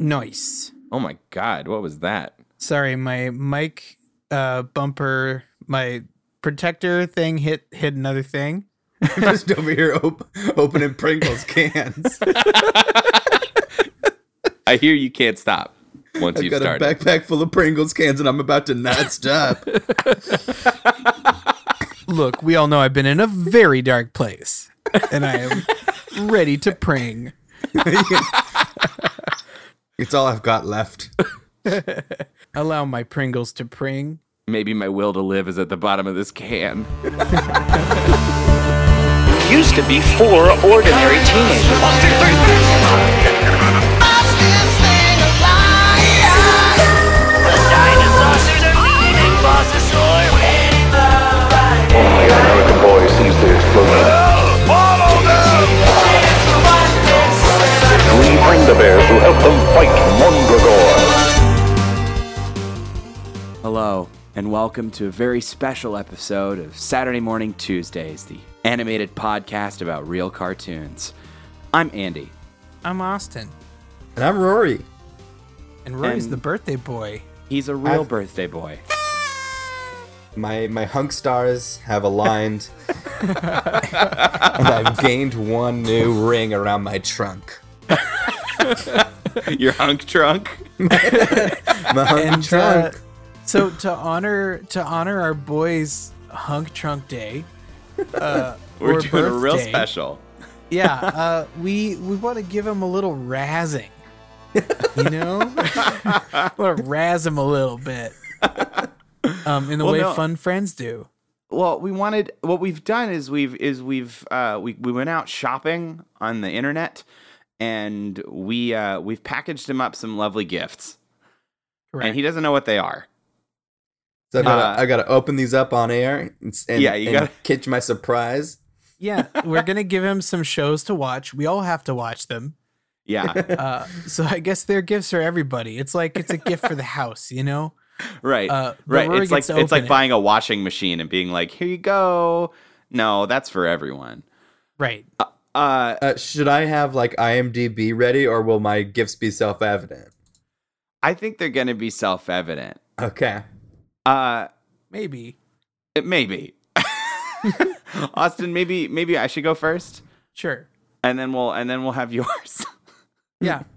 Nice. Oh my god, what was that? Sorry, my mic uh, bumper, my protector thing hit hit another thing. I'm Just over here op- opening Pringles cans. I hear you can't stop once I've you got start. a backpack full of Pringles cans and I'm about to not stop. Look, we all know I've been in a very dark place, and I am ready to pring. it's all I've got left. Allow my Pringles to pring. Maybe my will to live is at the bottom of this can. used to be four ordinary teenagers. Only an American boy sees the explosion. Three Brenda Bears who help them fight Mondragor. Hello, and welcome to a very special episode of Saturday Morning Tuesdays, the animated podcast about real cartoons. I'm Andy. I'm Austin, And I'm Rory. and Rory's And- the birthday boy. He's a real I've- birthday boy. My my hunk stars have aligned. and I've gained one new ring around my trunk. Your hunk trunk? My hunk And uh, trunk. so to honor to honor our boy's hunk trunk day, uh, We're or doing a real special. Yeah, uh, we we want to give him a little razzing. You know, want to razz him a little bit. Um, in the Well, way no. fun friends do. Well, we wanted what we've done is we've is we've uh we, we went out shopping on the internet and we uh we've packaged him up some lovely gifts. Correct. And he doesn't know what they are. So I gotta, uh, I gotta open these up on air and, and, Yeah, you and gotta- catch my surprise. yeah, we're gonna give him some shows to watch. We all have to watch them. Yeah. Uh, so I guess they're gifts for everybody. It's like it's a gift for the house, you know. right. Uh, right. Rory It's like it's like it. buying a washing machine and being like, "Here you go." No, that's for everyone. Right. Uh Uh, should I have like IMDb ready or will my gifts be self evident? I think they're going to be self-evident. Okay. Uh Maybe. it maybe. Austin, maybe maybe I should go first Sure. and then we'll and then we'll have yours. Yeah.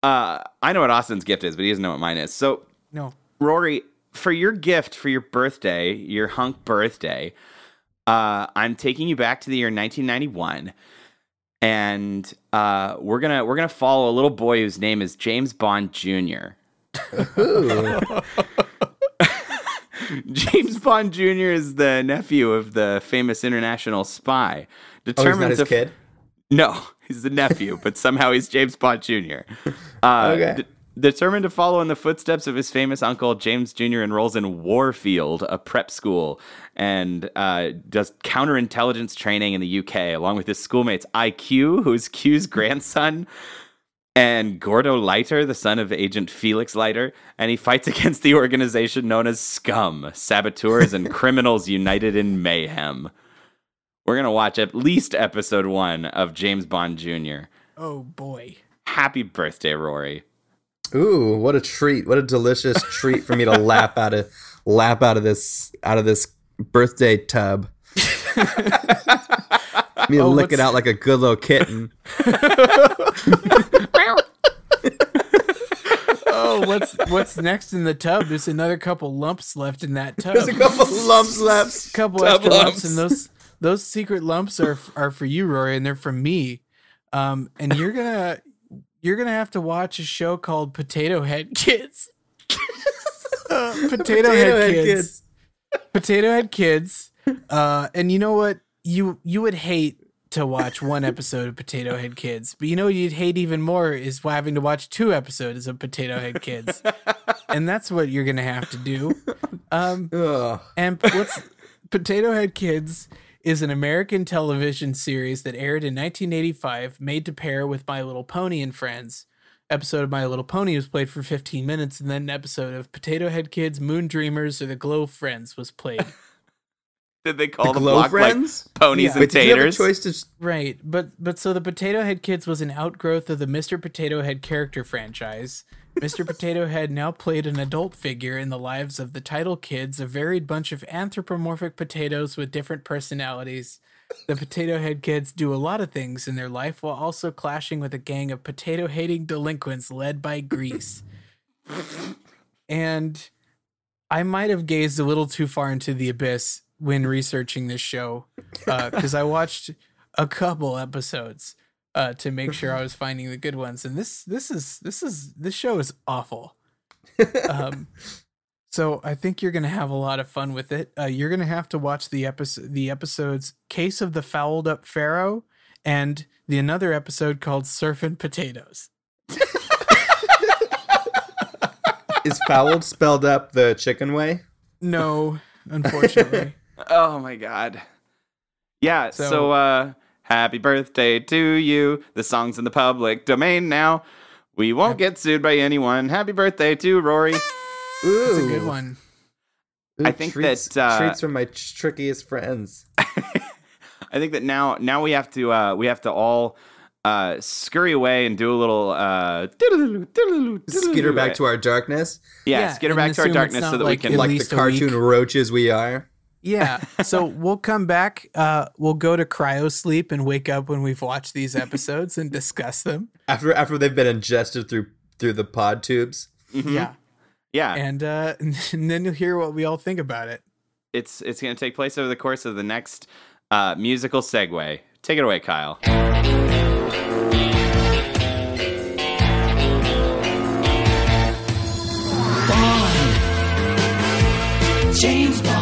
Uh, I know what Austin's gift is, but he doesn't know what mine is. So, No. Rory, for your gift for your birthday, your hunk birthday, uh, I'm taking you back to the year 1991, and uh, we're gonna we're gonna follow a little boy whose name is James Bond Jr. James Bond Jr. is the nephew of the famous international spy. oh, Determined not his to kid? No, he's the nephew, but somehow he's James Bond Jr. Uh, Okay. d- determined to follow in the footsteps of his famous uncle, James Jr. enrolls in Warfield, a prep school, and uh, does counterintelligence training in the UK, along with his schoolmates IQ, who is Q's grandson, and Gordo Leiter, the son of Agent Felix Leiter, and he fights against the organization known as Scum, saboteurs and criminals united in mayhem. We're gonna watch at least episode one of James Bond Jr. Oh boy. Happy birthday, Rory. Ooh, what a treat! What a delicious treat for me to lap out of lap out of this out of this birthday tub. me to Oh, lick it out like a good little kitten. Oh, what's what's next in the tub? There's another couple lumps left in that tub. There's a couple lumps left. couple Tub extra lumps. lumps. and those those secret lumps are are for you, Rory, and they're from me. Um, and you're gonna you're gonna have to watch a show called Potato Head Kids. Uh, Potato, Head, Kids. Potato Head Kids. Uh, and you know what? You you would hate to watch one episode of Potato Head Kids, but you know what you'd hate even more is having to watch two episodes of Potato Head Kids, and that's what you're gonna have to do. Um, Ugh. and what's Potato Head Kids is an American television series that aired in 1985, made to pair with My Little Pony and Friends. Episode of My Little Pony was played for 15 minutes, and then an episode of Potato Head Kids, Moon Dreamers, or The Glow Friends was played. Did they call The them Glow block like Friends? ponies Yeah. and Wait, did you have a taters? choice to? Right, but but so the Potato Head Kids was an outgrowth of the Mr. Potato Head character franchise. Mr. Potato Head now played an adult figure in the lives of the title kids, a varied bunch of anthropomorphic potatoes with different personalities. The Potato Head Kids do a lot of things in their life while also clashing with a gang of potato hating delinquents led by Grease. and I might have gazed a little too far into the abyss when researching this show uh, because I watched a couple episodes uh, to make sure I was finding the good ones, and this this is this is this show is awful. Um, so I think you're gonna have a lot of fun with it. Uh, you're gonna have to watch the episode the episodes "Case of the Fouled Up Pharaoh" and the another episode called "Surfing Potatoes." Is fouled spelled up the chicken way? No, unfortunately. Oh my god. Yeah, so, So- uh happy birthday to you. The song's in the public domain now. We won't get sued by anyone. Happy birthday to Rory. Ooh, It's a good one. I think treats, that, uh, treats from my trickiest friends. I think that now now we have to uh we have to all uh scurry away and do a little uh Skitter back to our darkness, Yeah, Yeah, skitter and back to our darkness so that like we can like the cartoon roaches we are. Yeah. So we'll come back. Uh, we'll go to cryo sleep and wake up when we've watched these episodes and discuss them. After after they've been ingested through through the pod tubes. Yeah. Yeah. And uh, and then you'll hear what we all think about it. it's it's going to take place over the course of the next uh, musical segue. Take it away, Kyle. James Bond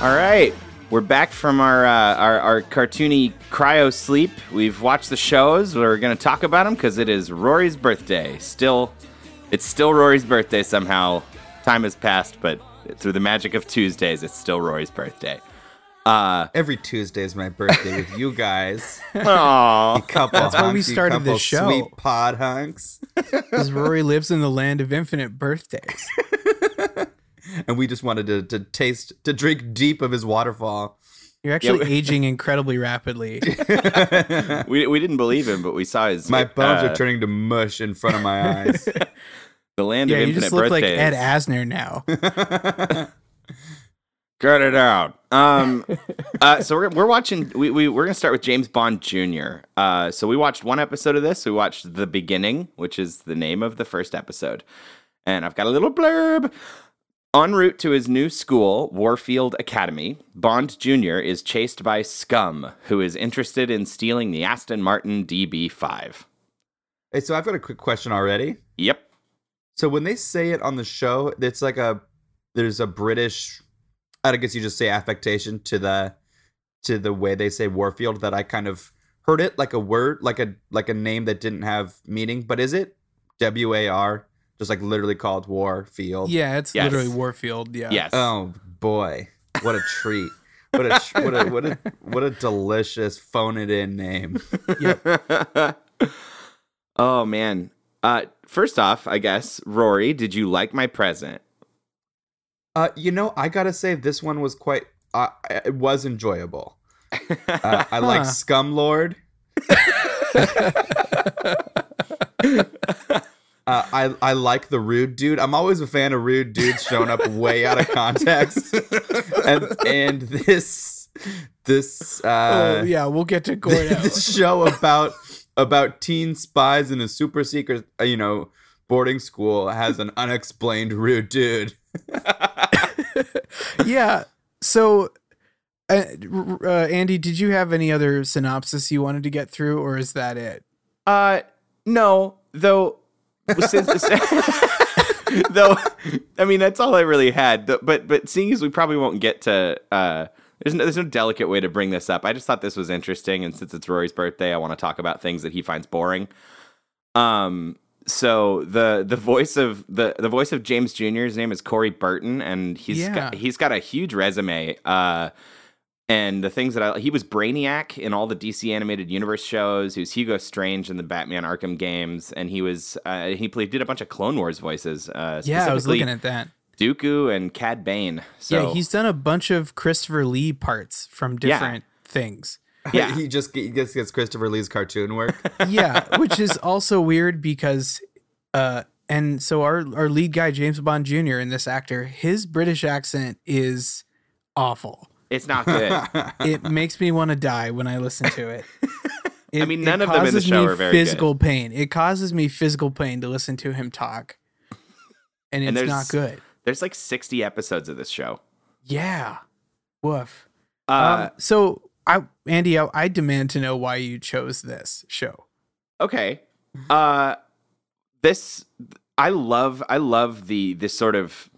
All right, we're back from our uh, our, our cartoony cryo sleep. We've watched the shows. We're going to talk about them because it is Rory's birthday. Still, it's still Rory's birthday somehow. Time has passed, but through the magic of Tuesdays, it's still Rory's birthday. Uh, Every Tuesday is my birthday with you guys. aw. Couple That's why we hunks, started couple this show. Sweet pod hunks. Because Rory lives in the land of infinite birthdays. And we just wanted to, to taste, to drink deep of his waterfall. You're actually we- aging incredibly rapidly. we, we didn't believe him, but we saw his. My bones uh, are turning to mush in front of my eyes. The land Yeah, of you infinite just look like. Ed Asner now. Cut it out. Um, uh, so we're, we're watching. We, we we're gonna start with James Bond Jr. Uh, so we watched one episode of this. We watched the beginning, which is the name of the first episode, and I've got a little blurb. En route to his new school, Warfield Academy, Bond Jr. is chased by Scum, who is interested in stealing the Aston Martin DB5. hey, so I've got a quick question already. Yep. So when they say it on the show, it's like a there's a British I guess you just say affectation to the to the way they say Warfield that I kind of heard it like a word, like a like a name that didn't have meaning. But is it W A R? Just like literally called Warfield. Yeah, it's Yes. literally Warfield. Yeah. Yes. Oh boy, what a treat! What a what a what a what a delicious phone it in name. oh man. Uh, first off, I guess Rory, did you like my present? Uh, you know, I gotta say this one was quite. Uh, it was enjoyable. Uh, I like Huh. Scum Lord. Uh, I I like the rude dude. I'm always a fan of rude dudes showing up way out of context, and and this this uh, oh yeah, we'll get to Gordo. this show about about teen spies in a super secret uh, you know boarding school has an unexplained rude dude. yeah. So, uh, uh, Andy, did you have any other synopsis you wanted to get through, or is that it? Uh, no, though. though, I mean, that's all I really had. But but seeing as we probably won't get to, uh, there's no, there's no delicate way to bring this up. I just thought this was interesting, and since it's Rory's birthday, I want to talk about things that he finds boring. Um, so the the voice of the the voice of James Jr. His name is Corey Burton, and he's Yeah. got, he's got a huge resume. Uh, and the things that I he was Brainiac in all the DC animated universe shows. He was Hugo Strange in the Batman Arkham games, and he was uh, he played did a bunch of Clone Wars voices. Uh, Yeah, I was looking at that. Dooku and Cad Bane. So yeah, he's done a bunch of Christopher Lee parts from Yeah. different things. yeah. he just he gets, gets Christopher Lee's cartoon work. Yeah, which is also weird because uh and so our our lead guy James Bond Jr. in this actor, his British accent is awful. It's not good. It makes me want to die when I listen to it. It- mean, none of them in the show are very good. physical pain. It causes me physical pain to listen to him talk, and it's And not good. There's like 60 episodes of this show. Yeah, woof. Uh, um, so I, Andy, I, I demand to know why you chose this show. okay uh this i love i love the this sort of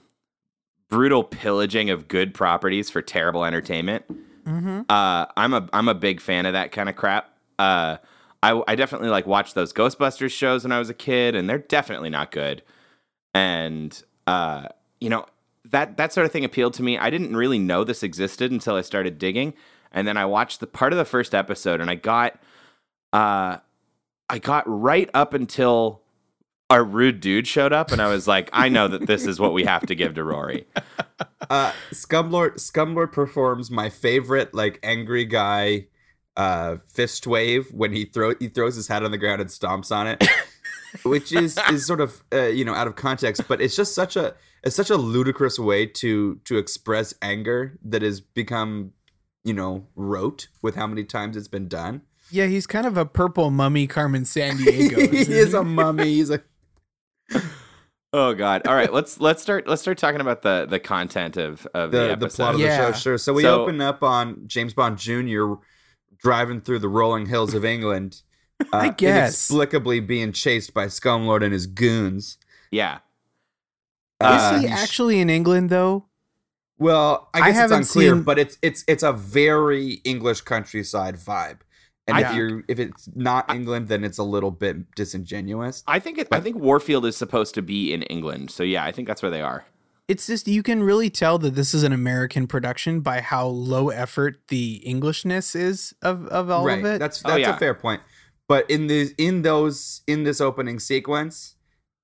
brutal pillaging of good properties for terrible entertainment. Mm-hmm. uh i'm a i'm a big fan of that kind of crap. Uh I, I definitely like watched those ghostbusters shows when i was a kid and they're definitely not good. And uh you know that that sort of thing appealed to me. I didn't really know this existed until i started digging. And then i watched the part of the first episode and i got uh I got right up until our rude dude showed up, and I was like, I know that this is what we have to give to Rory. uh, Scumlord Scumlord performs my favorite like angry guy uh, fist wave when he throw he throws his hat on the ground and stomps on it, which is is sort of uh, you know out of context, but it's just such a it's such a ludicrous way to to express anger that has become you know rote with how many times it's been done. Yeah, he's kind of a purple mummy Carmen Sandiego. he isn't is he? a mummy. He's a Oh God! All right, let's let's start let's start talking about the the content of of the, the, the episode. plot of Yeah. the show. Sure. So we So- open up on James Bond Jr. driving through the rolling hills of England. uh, I guess. inexplicably being chased by Scumlord and his goons. yeah, Uh, is he actually in England though? Well, I I guess haven't it's unclear, seen- but it's it's it's a very English countryside vibe. And if you're if it's not England, then it's a little bit disingenuous. I think it, I think Warfield is supposed to be in England, so yeah, I think that's where they are. It's just you can really tell that this is an American production by how low effort the Englishness is of, of all right. of it. That's Oh, that's yeah. a fair point. But in the in those in this opening sequence,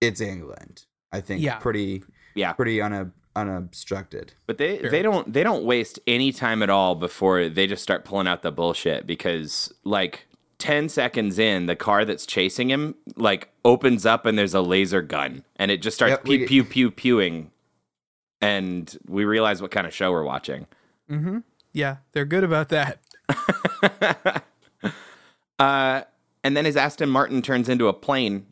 it's England. I think Yeah. pretty Yeah, pretty una, unobstructed. but they Sure. they don't they don't waste any time at all before they just start pulling out the bullshit because like. 10 seconds in the car that's chasing him like opens up and there's a laser gun and it just starts Yep, pew get- pew pew pewing and we realize what kind of show we're watching mm-hmm. Yeah, they're good about that. uh, and then his Aston Martin turns into a plane,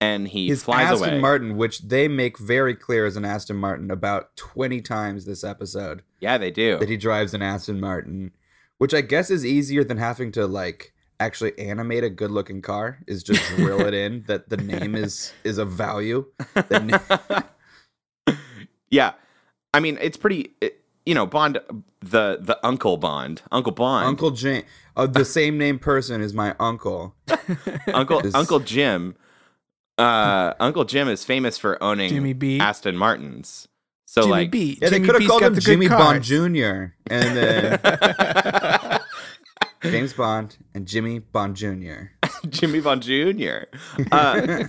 and he His flies Aston away. Martin, which they make very clear is an Aston Martin about 20 times this episode, yeah, they do. that he drives an Aston Martin, which I guess is easier than having to like actually animate a good looking car is just drill it in that the name is is a value. Na- yeah, I mean it's pretty. It, you know, Bond, the the Uncle Bond, Uncle Bond, Uncle Jim, uh, the same name person is my uncle. Uncle is- Uncle Jim. Uh, Uncle Jim is famous for owning Jimmy B. Aston Martins. So Jimmy like, B. Yeah, they could have called him the good Jimmy Bond. Jr. and then James Bond and Jimmy Bond Jr. Jimmy Bond Jr. Uh,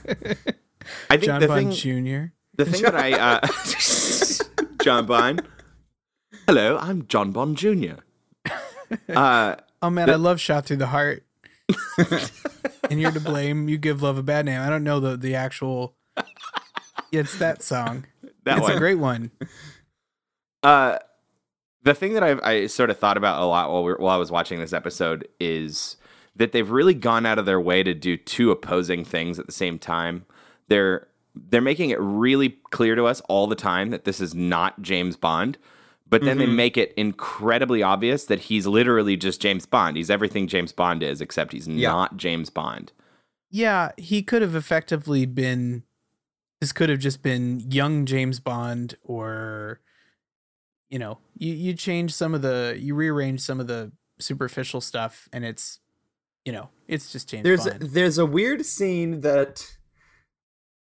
I think John the Bond thing, Jr. the thing that I uh, John Bond. Hello, I'm John Bond Jr. Uh, Oh man, I love Shot Through the Heart. And you're to blame. You give love a bad name. I don't know the the actual. It's that song. that it's one. a great one. Uh, the thing that I've, I sort of thought about a lot while, we while I was watching this episode is that they've really gone out of their way to do two opposing things at the same time. They're they're making it really clear to us all the time that this is not James Bond, but then they mm-hmm. make it incredibly obvious that he's literally just James Bond. He's everything James Bond is, except he's Yeah. not James Bond. Yeah, he could have effectively been. This could have just been young James Bond, or, you know, you you change some of the, you rearrange some of the superficial stuff, and it's, you know, it's just James There's Bond. there's a weird scene that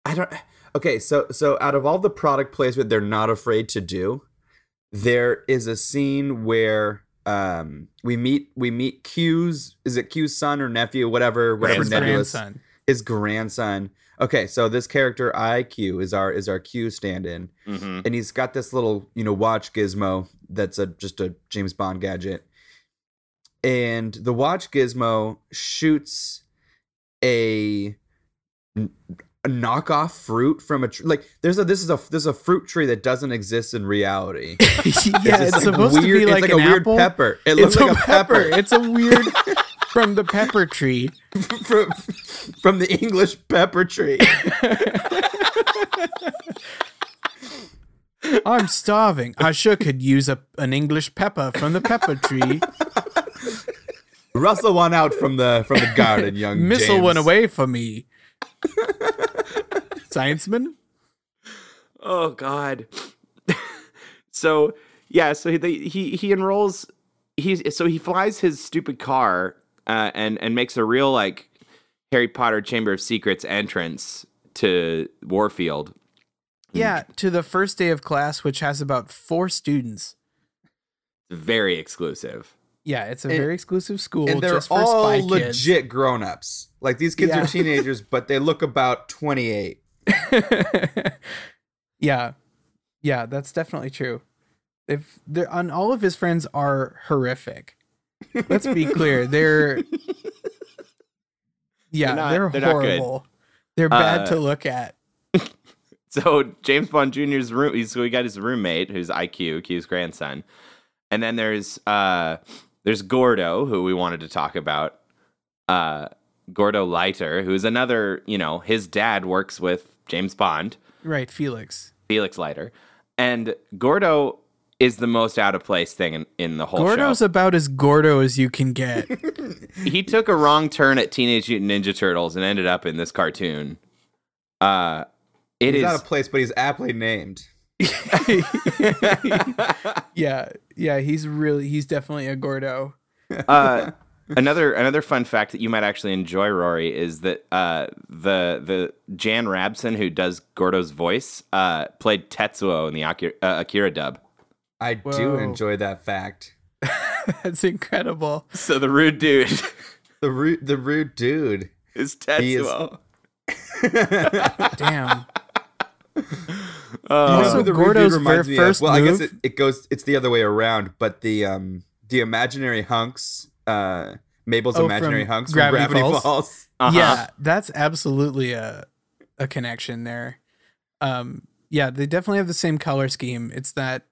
I don't. Okay, so so out of all the product placement they're not afraid to do, there is a scene where um we meet we meet Q's is it Q's son or nephew whatever whatever His nebulous grandson. his grandson. Okay, so this character IQ is our is our Q stand-in, Mhm. and he's got this little you know watch gizmo that's a just a James Bond gadget, and the watch gizmo shoots a a knockoff fruit from a tree. Like there's a this is a there's a fruit tree that doesn't exist in reality. yeah, this, it's like, supposed to be like, it's like an a weird pepper. It It's looks a like a pepper. It's a weird from the pepper tree. from from the English pepper tree. I'm starving. I sure could use a, an English pepper from the pepper tree. Rustle one out from the from the garden, young Missile James. went away for me. Scienceman? Oh God. so yeah, so he he he enrolls. He's so he flies his stupid car uh, and and makes a real like Harry Potter Chamber of Secrets entrance to Warfield. Yeah, to the first day of class, which has about four students. Very exclusive. Yeah, it's a And- very exclusive school and they're just for all spy kids. legit grown-ups. Like these kids Yeah. are teenagers, but they look about 28. yeah, yeah, that's definitely true. If they're on all of his friends are horrific. Let's be clear, they're yeah, They're not- they're, they're horrible. They're bad Uh, to look at. So James Bond Jr.'s room. He's so we got his roommate, who's IQ, Q's grandson, and then there's uh there's Gordo, who we wanted to talk about. Uh, Gordo Leiter, who's another. You know, his dad works with James Bond, Right, Felix. Felix Leiter, and Gordo is the most out of place thing in, in the whole Gordo's show. about as Gordo as you can get. he took a wrong turn at Teenage Mutant Ninja Turtles and ended up in this cartoon. Uh, it he's is out of place, but he's aptly named. yeah, yeah, he's really he's definitely a Gordo. uh, another another fun fact that you might actually enjoy, Rory, is that uh, the the Jan Rabson who does Gordo's voice uh, played Tetsuo in the Akira, uh, Akira dub. I do enjoy that fact. That's incredible. So the rude dude The rude, the rude dude. is He is- Tetsuo. Damn. You know Also, who the Gordo's reminds ver- me first of? Well, I guess it, it goes. It's the other way around. But the um the imaginary hunks, uh, Mabel's Oh, imaginary hunks Gravity from Gravity Falls? Falls. Uh-huh. Yeah, that's absolutely a a connection there. Um, yeah, they definitely have the same color scheme. It's that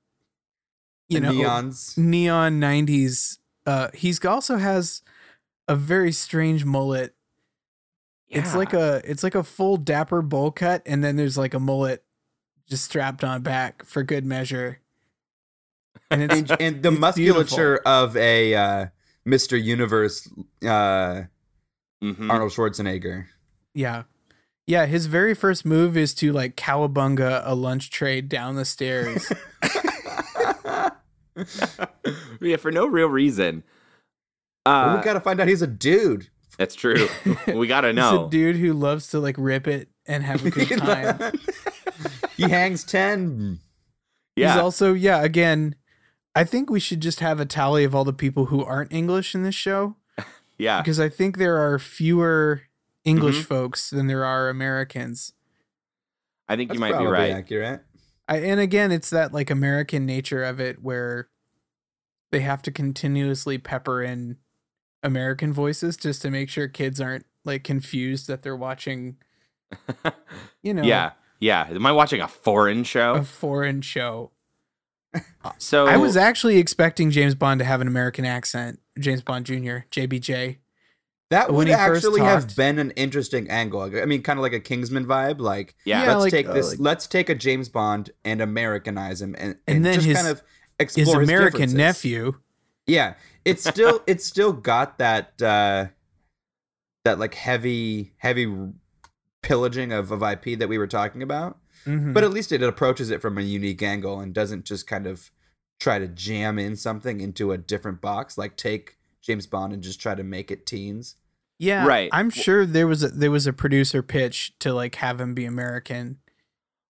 you The know neons. neon '90s. Uh, he's also has a very strange mullet. It's like a it's like a full dapper bowl cut, and then there's like a mullet just strapped on back for good measure. And and, and the musculature of a uh, Mr. Universe uh, Mhm. Arnold Schwarzenegger. Yeah. Yeah, his very first move is to like cowabunga a lunch tray down the stairs. yeah, for no real reason. Well, Uh, we gotta find out he's a dude. that's true. we gotta He's know. a dude who loves to like rip it and have a good time. he hangs ten. yeah, He's also, yeah, again, I think we should just have a tally of all the people who aren't English in this show yeah. because I think there are fewer English Mhm. folks than there are Americans. I think you might be right. Accurate. I, and again, it's that like American nature of it where they have to continuously pepper in American voices just to make sure kids aren't like confused that they're watching, you know, Yeah, yeah. Am I watching a foreign show? a foreign show. So I was actually expecting James Bond to have an American accent, James Bond Jr., JBJ. That When would he first actually have been an interesting angle. I mean, kind of like a Kingsman vibe. Like, Yeah. Yeah, let's like, take uh, this. like- let's take a James Bond and Americanize him, and, And and, then just his- kind of His explore his American differences. nephew. Yeah, it's still it's still got that uh that like heavy heavy pillaging of of IP that we were talking about. Mhm. But at least it approaches it from a unique angle and doesn't just kind of try to jam in something into a different box. Like take James Bond and just try to make it teens. Yeah, Right. I'm sure there was a, there was a producer pitch to like have him be American,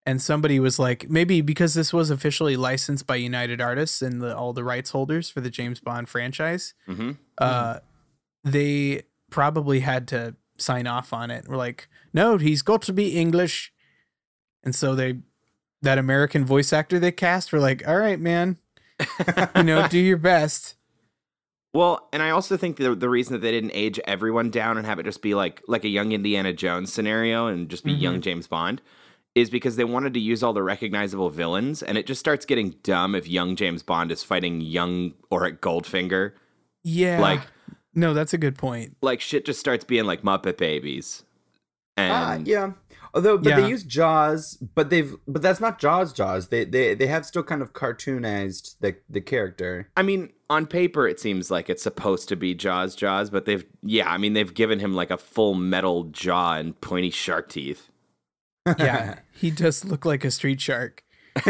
and somebody was like, maybe because this was officially licensed by United Artists and the, all the rights holders for the James Bond franchise, hmm uh, they probably had to sign off on it. We're like, no, he's got to be English, and so they that American voice actor they cast were like, all right, man, you know, do your best. Well, and I also think the the reason that they didn't age everyone down and have it just be like like a young Indiana Jones scenario and just be young James Bond is because they wanted to use all the recognizable villains, and it just starts getting dumb if young James Bond is fighting young Auric Goldfinger. Yeah, Like no, that's a good point. like shit just starts being like Muppet Babies. Ah, And yeah. Although, but Yeah. they use Jaws, but they've, but that's not Jaws. Jaws. They, they, they have still kind of cartoonized the the character. I mean, on paper it seems like it's supposed to be Jaws Jaws, but they've yeah, I mean they've given him like a full metal jaw and pointy shark teeth. Yeah, he does look like a street shark.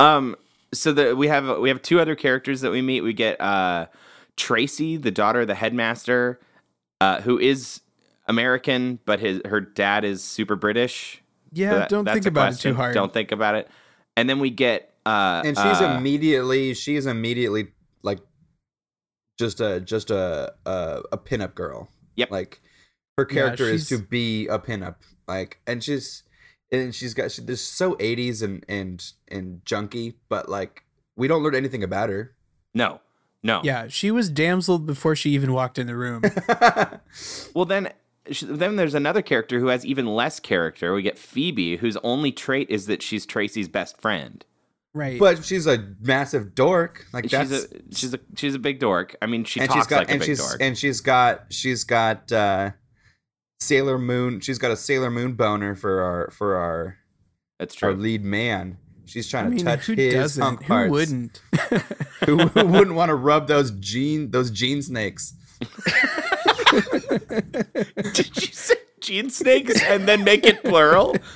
Um, so the we have we have two other characters that we meet. We get uh Tracy, the daughter of the headmaster, uh, who is American, but his her dad is super British. Yeah, So that- don't think about question. it too hard. Don't think about it. And then we get uh and she's uh, immediately, she's immediately like, just a just a a, a pinup girl. Yep. Like, her character is to be a pinup. Like, and she's and she's got she, this so 80s and and and junky, but like we don't learn anything about her. no, no. Yeah, she was damseled before she even walked in the room. Well, then, sh- then there's another character who has even less character. We get Phoebe, whose only trait is that she's Tracy's best friend. Right. but she's a massive dork. Like that's She's a she's a she's a big dork. I mean, she and talks she's got like a and big she's dork. and she's got she's got uh Sailor Moon. She's got a Sailor Moon boner for our for our That's true. our true. lead man. She's trying I mean, to touch who his doesn't? hunk Who wouldn't? who, who wouldn't want to rub those gene those gene snakes? Did you say gene snakes and then make it plural?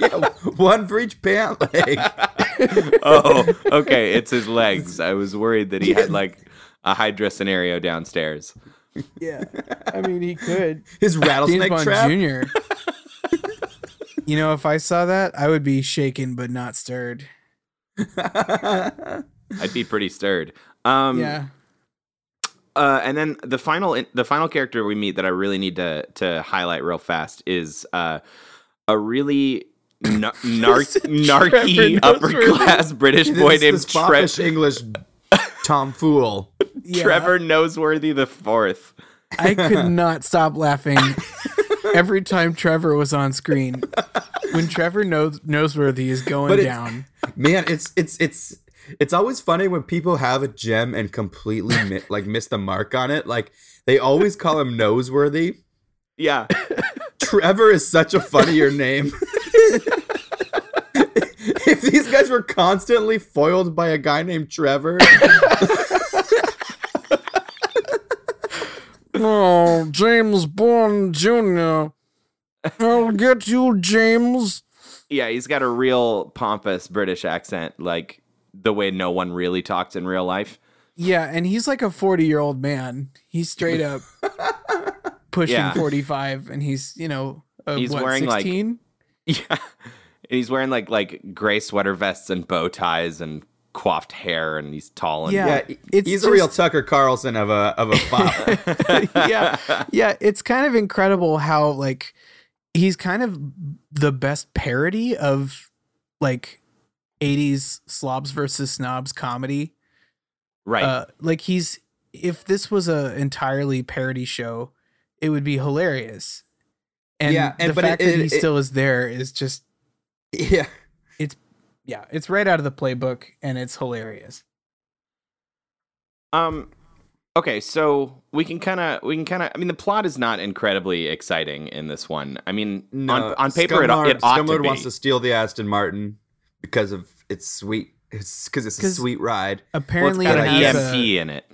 Yeah, one for each pant leg. oh, okay. It's his legs. I was worried that he had like a Hydra scenario downstairs. yeah. I mean, he could. His rattlesnake Bond trap. Jr. you know, if I saw that, I would be shaken but not stirred. I'd be pretty stirred. Um, yeah. Uh, and then the final the final character we meet that I really need to to highlight real fast is uh, a really nar- nar- narky upper class British boy named this Tre- foppish English tomfool. yeah. Trevor Noseworthy the fourth. I could not stop laughing every time Trevor was on screen. When Trevor knows Noseworthy is going But down. Man, it's it's it's it's always funny when people have a gem and completely mi- like miss the mark on it. Like they always call him noseworthy. Yeah, Trevor is such a funnier name. if these guys were constantly foiled by a guy named Trevor, Oh, James Bond Jr. I'll get you, James. yeah. He's got a real pompous British accent, like the way no one really talks in real life. Yeah, and he's like a 40 year old man. He's straight up pushing Yeah. 45, and he's, you know, uh, He's what, wearing, like, 16? Yeah, and he's wearing like like gray sweater vests and bow ties and coiffed hair, and he's tall and Yeah. yeah, it's he's a real Tucker Carlson of a of a fop. yeah. Yeah, it's kind of incredible how, like, he's kind of the best parody of, like, 80s slobs versus snobs comedy. right. Uh, like he's if this was a entirely parody show, it would be hilarious. And Yeah, and- the but it- fact that he it- it- still is there is just yeah, It's yeah, it's right out of the playbook and it's hilarious. Um. Okay, so we can kind of we can kind of. I mean, the plot is not incredibly exciting in this one. I mean, no, on, on paper, it, Scumlord- it ought to Scumlord be. wants to steal the Aston Martin because of its sweet. It's because it's a 'Cause- sweet ride. Apparently, got it an has EMP a, in it.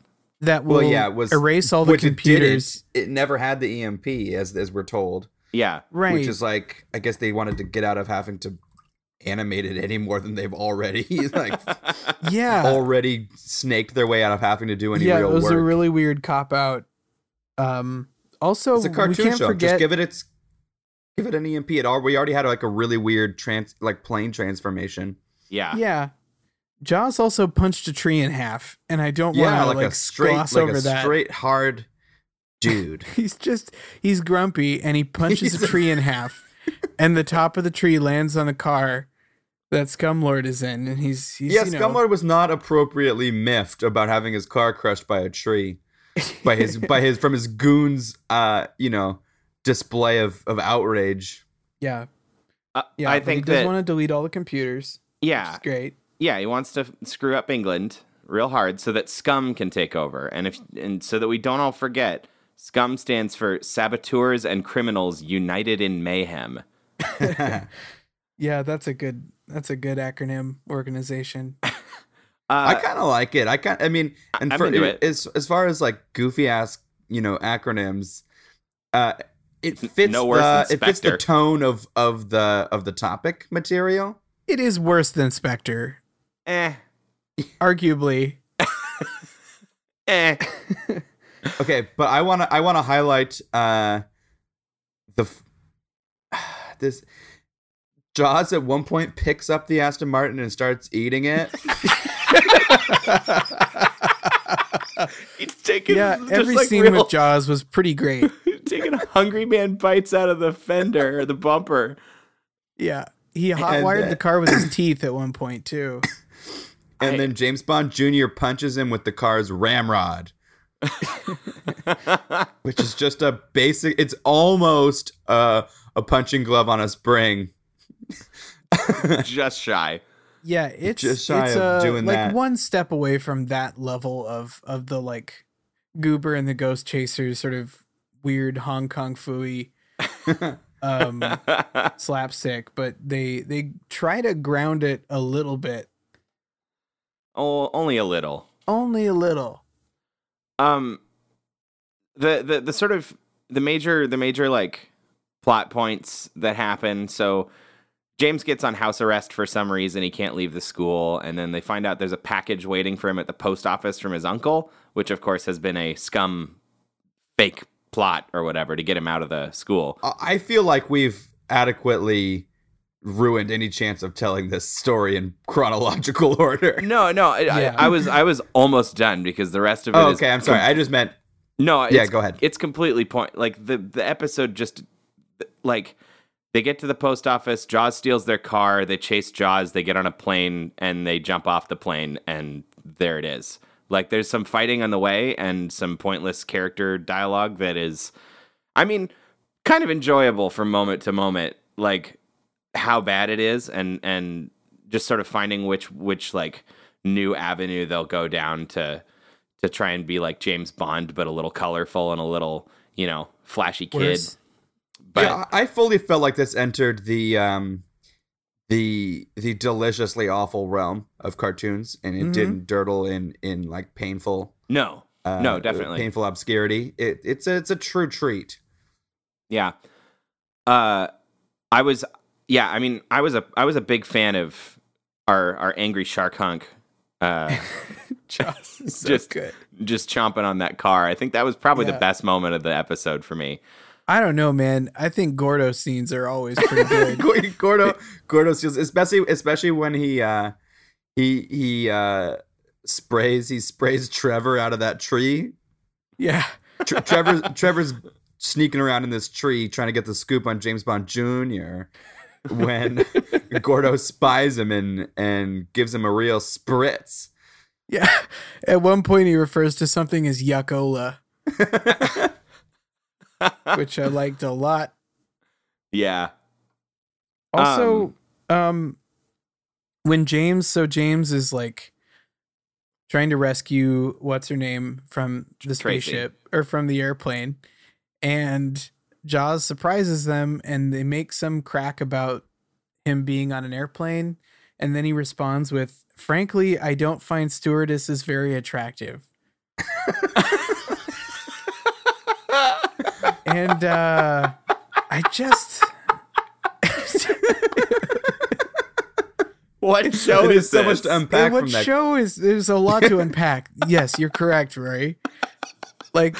that will Well, yeah, it was erase all the which it computers. didn't. It never had the EMP, as as we're told. Yeah, Right. Which is like, I guess they wanted to get out of having to animated any more than they've already like Yeah. already snaked their way out of having to do any yeah, real it was work. a really weird cop out. Um also it's a we cartoon can't show. forget Just give it its give it an EMP. It all we already had like a really weird trans like plane transformation. Yeah. Yeah. Jaws also punched a tree in half, and I don't Yeah, want to like, a straight gloss like over a that. straight hard dude. He's just he's grumpy, and he punches a a- tree in half, and the top of the tree lands on the car that Scumlord is in, and he's he's yeah, you know, Scumlord was not appropriately miffed about having his car crushed by a tree. By his by his from his goons uh, you know, display of, of outrage. yeah Uh, yeah. I think he does that want to delete all the computers. yeah, It's great. yeah, he wants to screw up England real hard so that Scum can take over, and if and so that we don't all forget, Scum stands for Saboteurs and Criminals United in Mayhem. Yeah, that's a good that's a good acronym organization. I Uh, kind of like it. I kind I mean, and I'm for into it. as as far as like goofy ass, you know, acronyms, uh it fits no worse the than it fits the tone of of the of the topic material. It is worse than Spectre, eh, arguably. eh. Okay, but I want to I want to highlight uh the f- this Jaws at one point picks up the Aston Martin and starts eating it. He's taking Yeah, every like scene real- with Jaws was pretty great. Taking a hungry man bites out of the fender or the bumper. Yeah, he hotwired uh, the car with his teeth at one point too. And I- then James Bond Jr. punches him with the car's ramrod. Which is just a basic it's almost uh, a punching glove on a spring. just shy. Yeah, it's Just shy it's, of uh, doing like that. one step away from that level of of the like Goober and the Ghost Chasers sort of weird Hong Kong Phooey um slapstick, but they they try to ground it a little bit, oh, only a little. only a little. Um, the the the sort of the major the major like plot points that happen. So James gets on house arrest for some reason. He can't leave the school, and then they find out there's a package waiting for him at the post office from his uncle, which of course has been a scum fake plot or whatever to get him out of the school. I I feel like we've adequately ruined any chance of telling this story in chronological order. No, no, I, Yeah. I, I was I was almost done because the rest of it Oh, is okay, I'm sorry. I just meant No, Yeah, go ahead. It's completely point like the the episode just like they get to the post office, Jaws steals their car, they chase Jaws, they get on a plane and they jump off the plane and there it is. Like there's some fighting on the way and some pointless character dialogue that is I mean kind of enjoyable from moment to moment like how bad it is and and just sort of finding which which like new avenue they'll go down to to try and be like James Bond, but a little colorful and a little, you know, flashy kid. But yeah, I I fully felt like this entered the um the the deliciously awful realm of cartoons and it Mhm. didn't dirtle in in like painful no, uh, no, definitely, painful obscurity. It, it's a, it's a true treat. yeah. Uh, I was, yeah, I mean, I was a, I was a big fan of our our angry shark hunk. Uh, is so Just- good. just chomping on that car. I think that was probably the best moment of the episode for me. I don't know, man. I think Gordo scenes are always pretty good. Gordo Gordo steals especially especially when he uh he he uh sprays he sprays Trevor out of that tree. yeah. Tre- Trevor's Trevor's sneaking around in this tree trying to get the scoop on James Bond Jr. when Gordo spies him and and gives him a real spritz. Yeah. At one point, he refers to something as yuckola, which I liked a lot. Yeah, Also, um, when James, so James is like trying to rescue what's her name from the Tracy. spaceship or from the airplane, and Jaws surprises them, and they make some crack about him being on an airplane, and then he responds with, "Frankly, I don't find stewardesses very attractive." and uh, I just. what show It is is so much to unpack And what from that. show is there's a lot to unpack. yes, you're correct, Rory. Like,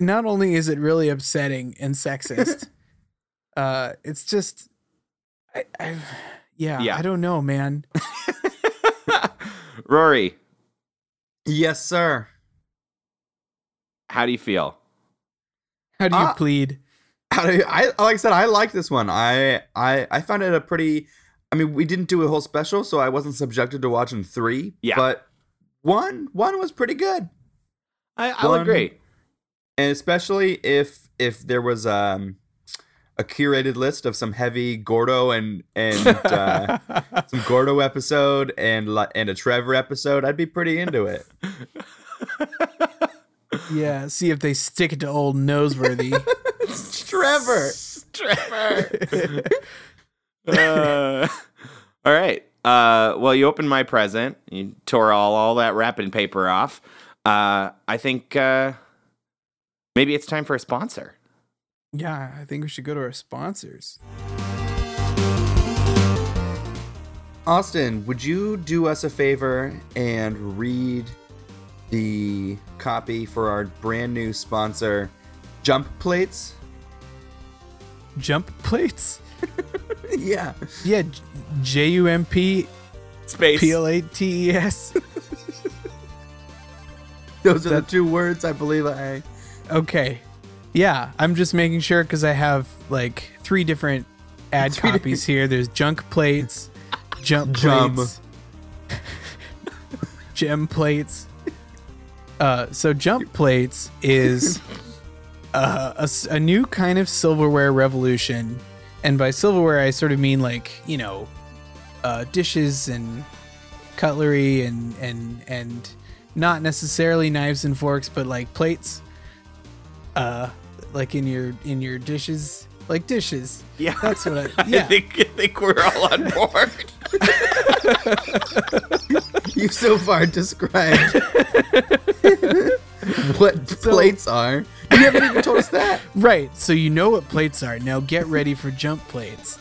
not only is it really upsetting and sexist, uh, it's just, I, I yeah, Yeah. I don't know, man. Rory, Yes, sir. how do you feel? How do you Uh, plead? How do you- I like I said, I like this one. I I I found it a pretty. I mean, we didn't do a whole special, so I wasn't subjected to watching three. Yeah. but one one was pretty good, I, I'll agree. and especially if if there was um a curated list of some heavy Gordo and and uh, some Gordo episode and and a Trevor episode, I'd be pretty into it. Yeah, see if they stick it to old Noseworthy. Trevor. Trevor. uh, all right. Uh, well, you opened my present. You tore all, all that wrapping paper off. Uh, I think uh, maybe it's time for a sponsor. yeah, I think we should go to our sponsors. Austin, would you do us a favor and read the copy for our brand new sponsor, Jump Plates? Jump plates. yeah. Yeah, J U M P Space. P L A T E S. Those are the two words I believe I. Okay. Yeah, I'm just making sure because I have like three different ad Three copies here. There's junk plates, jump Jum. plates, gem plates. Uh, so jump plates is uh, a, a new kind of silverware revolution, and by silverware I sort of mean like you know, uh, dishes and cutlery and and and not necessarily knives and forks, but like plates uh like in your in your dishes like dishes Yeah. that's what i I think, I think we're all on board. You so far described what plates are. You haven't even told us that. right so you know what plates are now get ready for jump plates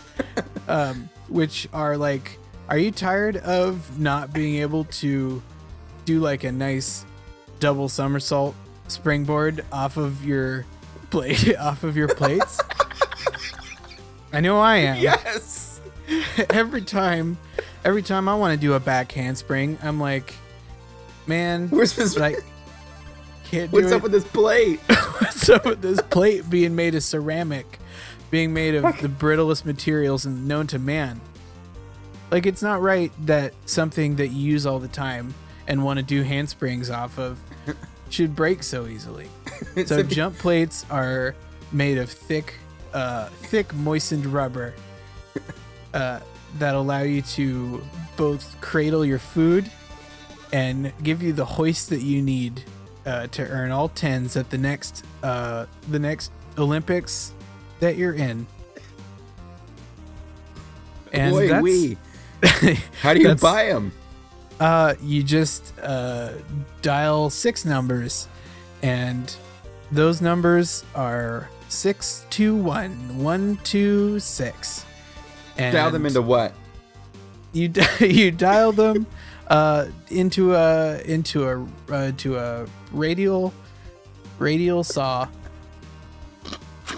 um which are like are you tired of not being able to do like a nice double somersault springboard off of your plate off of your plates i know i am yes. every time every time I want to do a back handspring, I'm like, man, Where's this? like can't What's it. up with this plate? What's up with this plate being made of ceramic, being made of the brittlest materials known to man? Like it's not right that something that you use all the time and want to do handsprings off of should break so easily. So jump plates are made of thick, uh, thick moistened rubber uh, that allow you to both cradle your food and give you the hoist that you need uh, to earn all tens at the next uh, the next Olympics that you're in. And Boy, that's, wee. How do you buy them? uh, you just uh, dial six numbers, and those numbers are six two one one two six. And Dial them into what? you you dial them uh, into a into a uh, to a radial radial saw.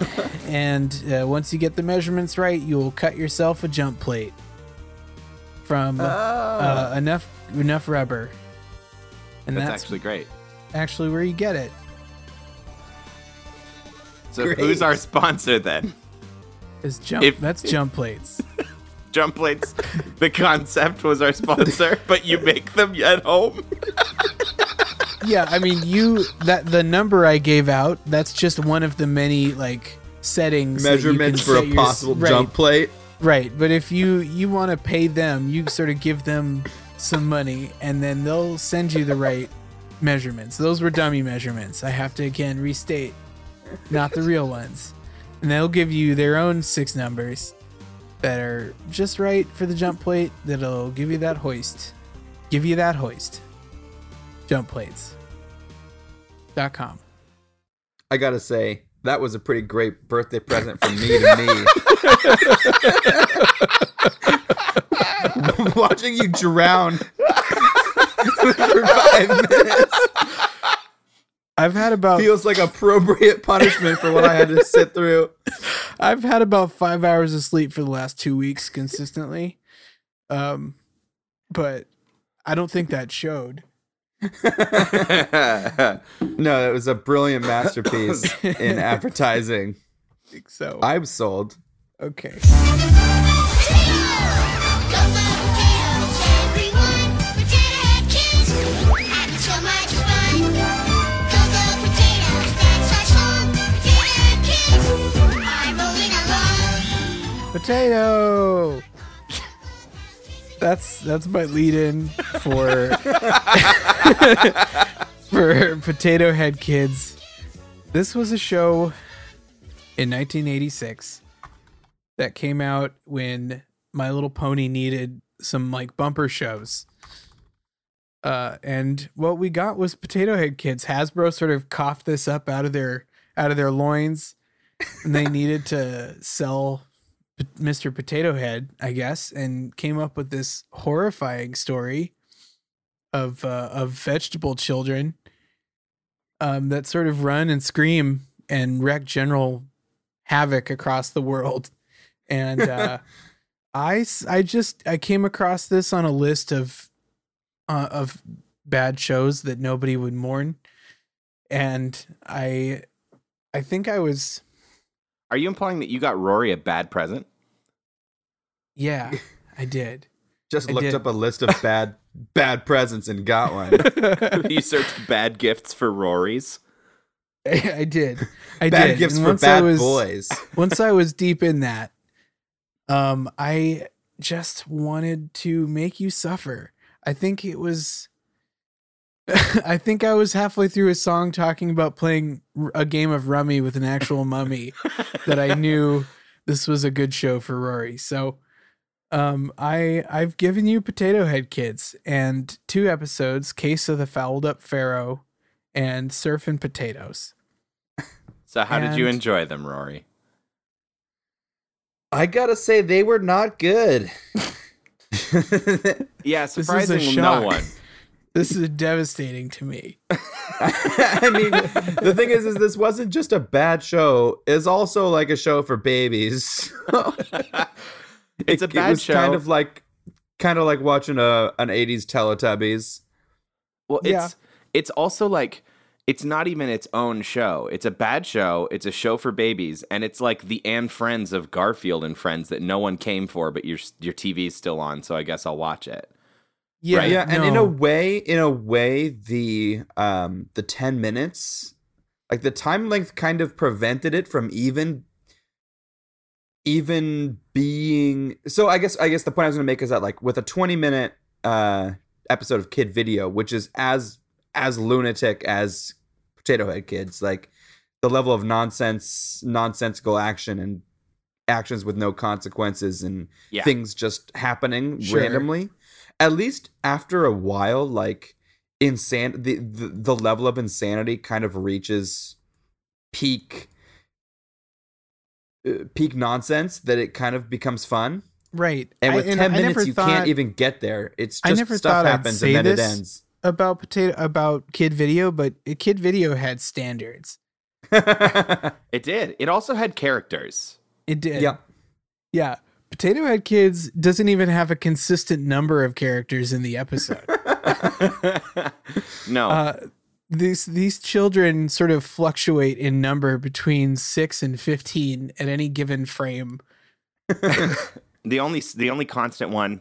and uh, once you get the measurements right, you'll cut yourself a jump plate from uh, enough enough rubber. And That's, that's, actually great. actually where you get it. So Great. who's our sponsor then? Is jump If- that's jump plates. Jump plates. the concept was our sponsor, but you make them at home. yeah, I mean you that the number I gave out, that's just one of the many like settings that you Measurements can for set a your- possible right, jump plate. Right, but if you you want to pay them, you sort of give them some money and then they'll send you the right measurements. Those were dummy measurements. I have to again restate, not the real ones. And they'll give you their own six numbers that are just right for the jump plate that'll give you that hoist. Give you that hoist. Jump plates. Dot com. I gotta say, that was a pretty great birthday present from me to me. watching you drown for five minutes I've had about feels like appropriate punishment for what I had to sit through. I've had about five hours of sleep for the last two weeks consistently. Um, but I don't think that showed. No, it was a brilliant masterpiece in advertising. I think so. I'm sold. okay. Potato. That's that's my lead in for for Potato Head Kids. This was a show in 1986 that came out when My Little Pony needed some like bumper shows. Uh, and what we got was Potato Head Kids. Hasbro sort of coughed this up out of their out of their loins, and they needed to sell Mr. Potato Head, I guess, and came up with this horrifying story of uh, of vegetable children um, that sort of run and scream and wreak general havoc across the world. And uh, I I just I came across this on a list of uh, of bad shows that nobody would mourn, and I I think I was Are you implying that you got Rory a bad present? yeah I did. Just I looked did. up a list of bad bad presents and got one. you searched bad gifts for Rory's. I, did. I did. I bad did. gifts And for bad was- boys. once I was deep in that, um, I just wanted to make you suffer. I think it was. I think I was halfway through a song talking about playing a game of rummy with an actual mummy that I knew this was a good show for Rory. So, um, I I've given you Potato Head Kids and two episodes: Case of the Fouled Up Pharaoh and Surfing Potatoes. So how did you enjoy them, Rory? I gotta say they were not good. Yeah, is surprisingly, no one. This is devastating to me. I mean, the thing is, is this wasn't just a bad show. It's also like a show for babies. It's a It bad was show. kind of like, kind of like watching a an '80s Teletubbies. Well, it's Yeah. it's also like it's not even its own show. It's a bad show. It's a show for babies, and it's like the and Friends of Garfield and Friends that no one came for, but your your TV's still on, so I guess I'll watch it. Yeah, yeah, and in a way, in a way, the um the ten minutes, like the time length, kind of prevented it from even even being. So I guess I guess the point I was going to make is that like with a twenty minute uh episode of Kid Video, which is as as lunatic as Potato Head Kids, like the level of nonsense, nonsensical action and actions with no consequences and Yeah. things just happening Sure. randomly at least after a while like insane the, the the level of insanity kind of reaches peak uh, peak nonsense that it kind of becomes fun right. and I- with 10 I minutes never you thought can't even get there it's I just never stuff thought I'd happens say and then this. it ends about potato about Kid Video, but Kid Video had standards. It did. It also had characters. It did. yeah Yeah. Potato Head Kids doesn't even have a consistent number of characters in the episode. no, uh, these these children sort of fluctuate in number between six and fifteen at any given frame. the only the only constant one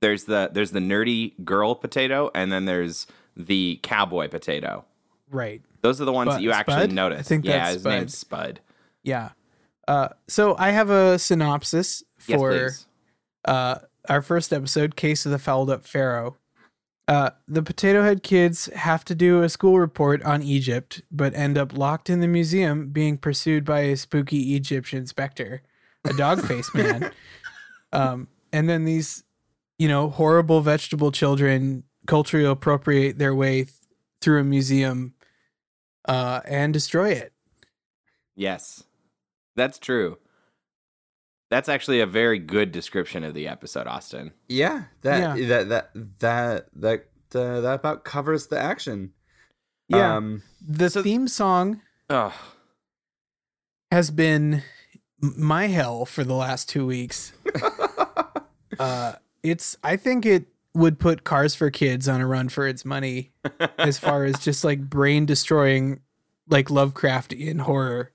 there's the there's the nerdy girl potato, and then there's the cowboy potato. Right. Those are the ones Spud- that you actually Spud? notice. I think yeah, that's his name's Spud. Yeah. Uh, so I have a synopsis for please. uh, our first episode, Case of the Fouled Up Pharaoh. Uh, the Potato Head kids have to do a school report on Egypt, but end up locked in the museum being pursued by a spooky Egyptian specter, a dog faced man. Um, and then these, you know, horrible vegetable children culturally appropriate their way th- through a museum uh, and destroy it. Yes, that's true. That's actually a very good description of the episode, Austin. Yeah, that Yeah. that that that that uh, that about covers the action. Yeah. Um, the theme song Oh, has been my hell for the last two weeks. uh, it's I think it would put Cars for Kids on a run for its money as far as just like brain destroying, like Lovecraftian horror.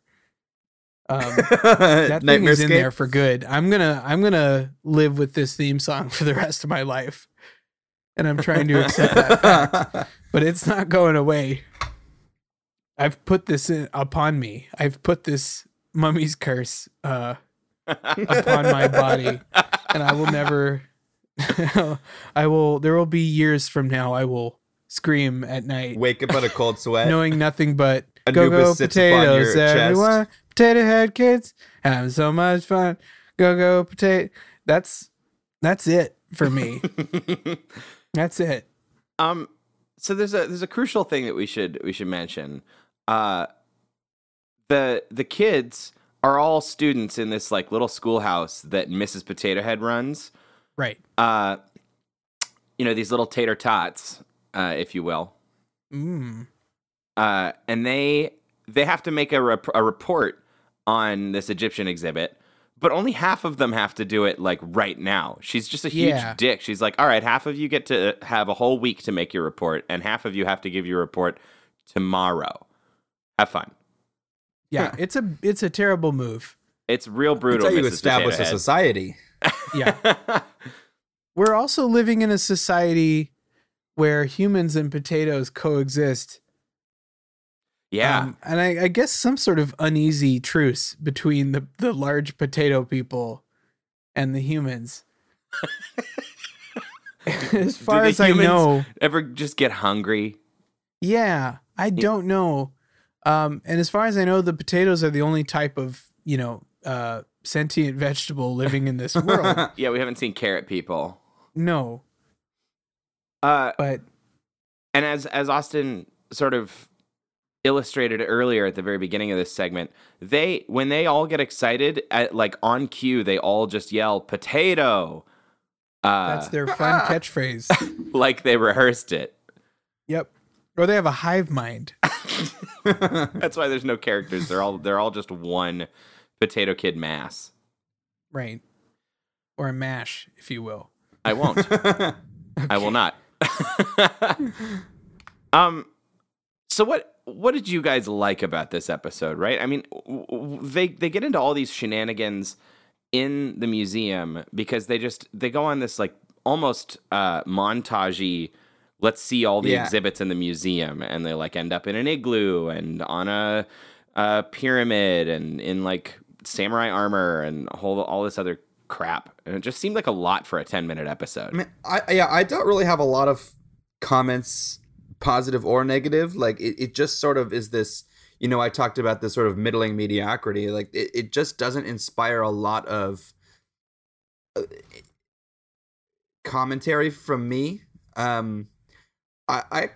Um, that thing is in there for good. I'm gonna I'm gonna live with this theme song for the rest of my life, and I'm trying to accept that fact. But it's not going away. I've put this in, upon me. I've put this mummy's curse uh, upon my body, and I will never. I will. There will be years from now. I will scream at night, Wake up in a cold sweat. knowing nothing but Anubis go go sits upon your potatoes, chest. everyone. Potato head kids having so much fun. Go go potato. That's that's it for me. that's it. Um, so there's a there's a crucial thing that we should we should mention. Uh, the the kids are all students in this like little schoolhouse that Mrs. Potato Head runs. Right. Uh, you know these little tater tots, uh, if you will. Mm. Uh, and they they have to make a rep- a report on this Egyptian exhibit. But only half of them have to do it like right now. She's just a huge Yeah. dick. She's like, "All right, half of you get to have a whole week to make your report, and half of you have to give your report tomorrow. Have fun." Yeah, it's a it's a terrible move. It's real That's brutal. how you Mrs. establish a society. Yeah. We're also living in a society where humans and potatoes coexist. Yeah, Um, and I, I guess some sort of uneasy truce between the, the large potato people and the humans. as far as I know, ever just get hungry? yeah, I don't know. Um, and as far as I know, the potatoes are the only type of, you know, uh, sentient vegetable living in this world. Yeah, we haven't seen carrot people. no, Uh, but and as as Austin sort of illustrated earlier at the very beginning of this segment, they when they all get excited at like on cue, they all just yell potato. Uh, that's their fun catchphrase. like they rehearsed it. Yep. Or they have a hive mind. That's why there's no characters. They're all they're all just one potato kid mass. Right. Or a mash, if you will. I won't. I will not. um so what what did you guys like about this episode, right? I mean, w- w- they they get into all these shenanigans in the museum because they just they go on this like almost uh montagey let's see all the Yeah. exhibits in the museum and they like end up in an igloo and on a, a pyramid and in like samurai armor and whole all this other crap and it just seemed like a lot for a 10 minute episode I mean, I yeah, I don't really have a lot of comments, positive or negative. Like it, it just sort of is this. You know, I talked about this sort of middling mediocrity. Like it, it just doesn't inspire a lot of uh, commentary from me. Um, I, I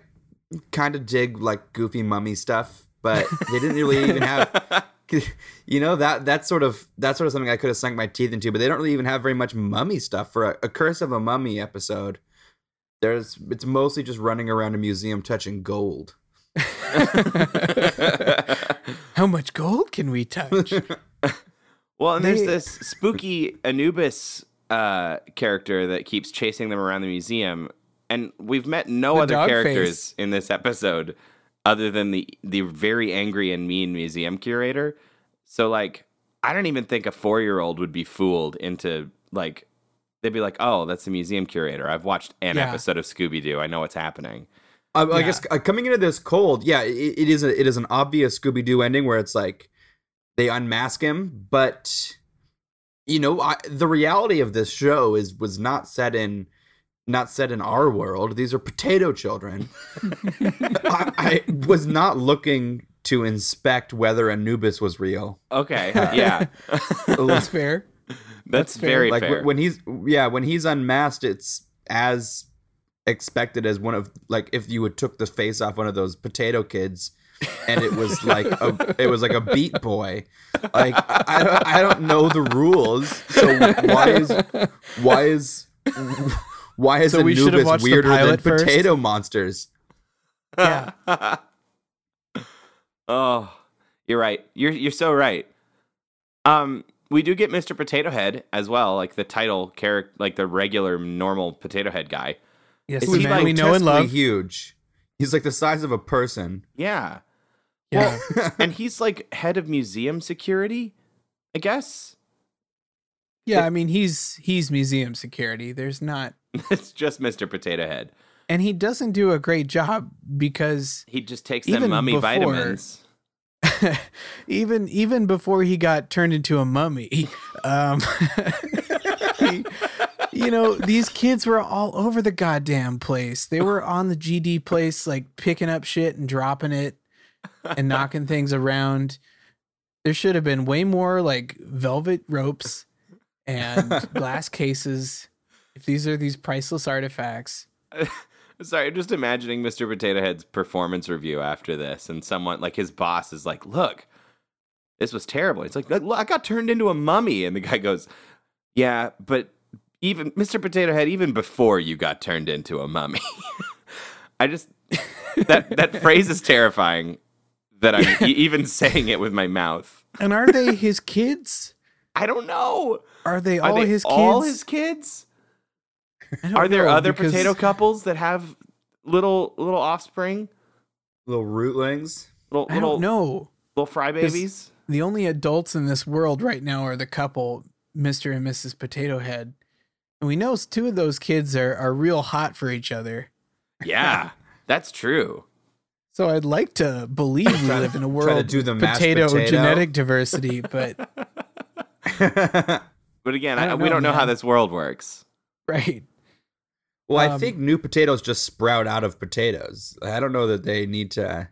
kind of dig like goofy mummy stuff, but they didn't really even have. You know that that's sort of that's sort of something I could have sunk my teeth into, but they don't really even have very much mummy stuff for a, a Curse of a Mummy episode. There's it's mostly just running around a museum touching gold. How much gold can we touch? Well, and there's this spooky Anubis uh, character that keeps chasing them around the museum, and we've met no The other characters face. in this episode other than the the very angry and mean museum curator. So, like, I don't even think a four year old would be fooled into like they'd be like, "Oh, that's the museum curator. I've watched an Yeah. episode of Scooby Doo. I know what's happening." I, I guess uh, coming into this cold, yeah, it, it is a, it is an obvious Scooby Doo ending where it's like they unmask him, but you know I, the reality of this show is was not set in not set in our world. These are potato children. I, I was not looking to inspect whether Anubis was real. Okay, yeah, That's fair. That's, fair. very like fair. when he's yeah when he's unmasked it's as expected as one of like if you would took the face off one of those potato kids and it was like a it was like a beat boy. Like I don't I don't know the rules. So why is why is why is So we should have Anubis watched the weirder than pilot first? potato monsters? Yeah. Oh, you're right. You're you're so right. Um, we do get Mr. Potato Head as well, like the title character, like the regular normal Potato Head guy. Yes, Is he, man like, we know and love. huge. He's like the size of a person. Yeah. Yeah. and he's like head of museum security, I guess. Yeah, I mean he's he's museum security. There's not it's just Mr. Potato Head. and he doesn't do a great job because He just takes Even them mummy before- vitamins. even even before he got turned into a mummy, um, he- you know, these kids were all over the goddamn place. They were on the GD place, like picking up shit and dropping it and knocking things around. There should have been way more like velvet ropes and glass cases. If these are these priceless artifacts, Sorry, I'm just imagining Mr. Potato Head's performance review after this, and someone like his boss is like, "Look, this was terrible." It's like, "Look, I got turned into a mummy," and the guy goes, "Yeah, but even Mr. Potato Head, even before you got turned into a mummy, I just that that phrase is terrifying. That I'm e- even saying it with my mouth. and are they his kids? I don't know. Are they Are all they his kids? all his kids? I don't Are there know, other because- potato couples that have little little offspring? Little rootlings. Little I little don't know. little fry babies? the only adults in this world right now are the couple, Mr. and Mrs. Potato Head. And we know two of those kids are, are real hot for each other. Yeah, that's true. So I'd like to believe we live in a try to world do the potato, potato. genetic diversity, but But again, I I don't we know, don't know how this world works. right. Well, I Um, think new potatoes just sprout out of potatoes. I don't know that they need to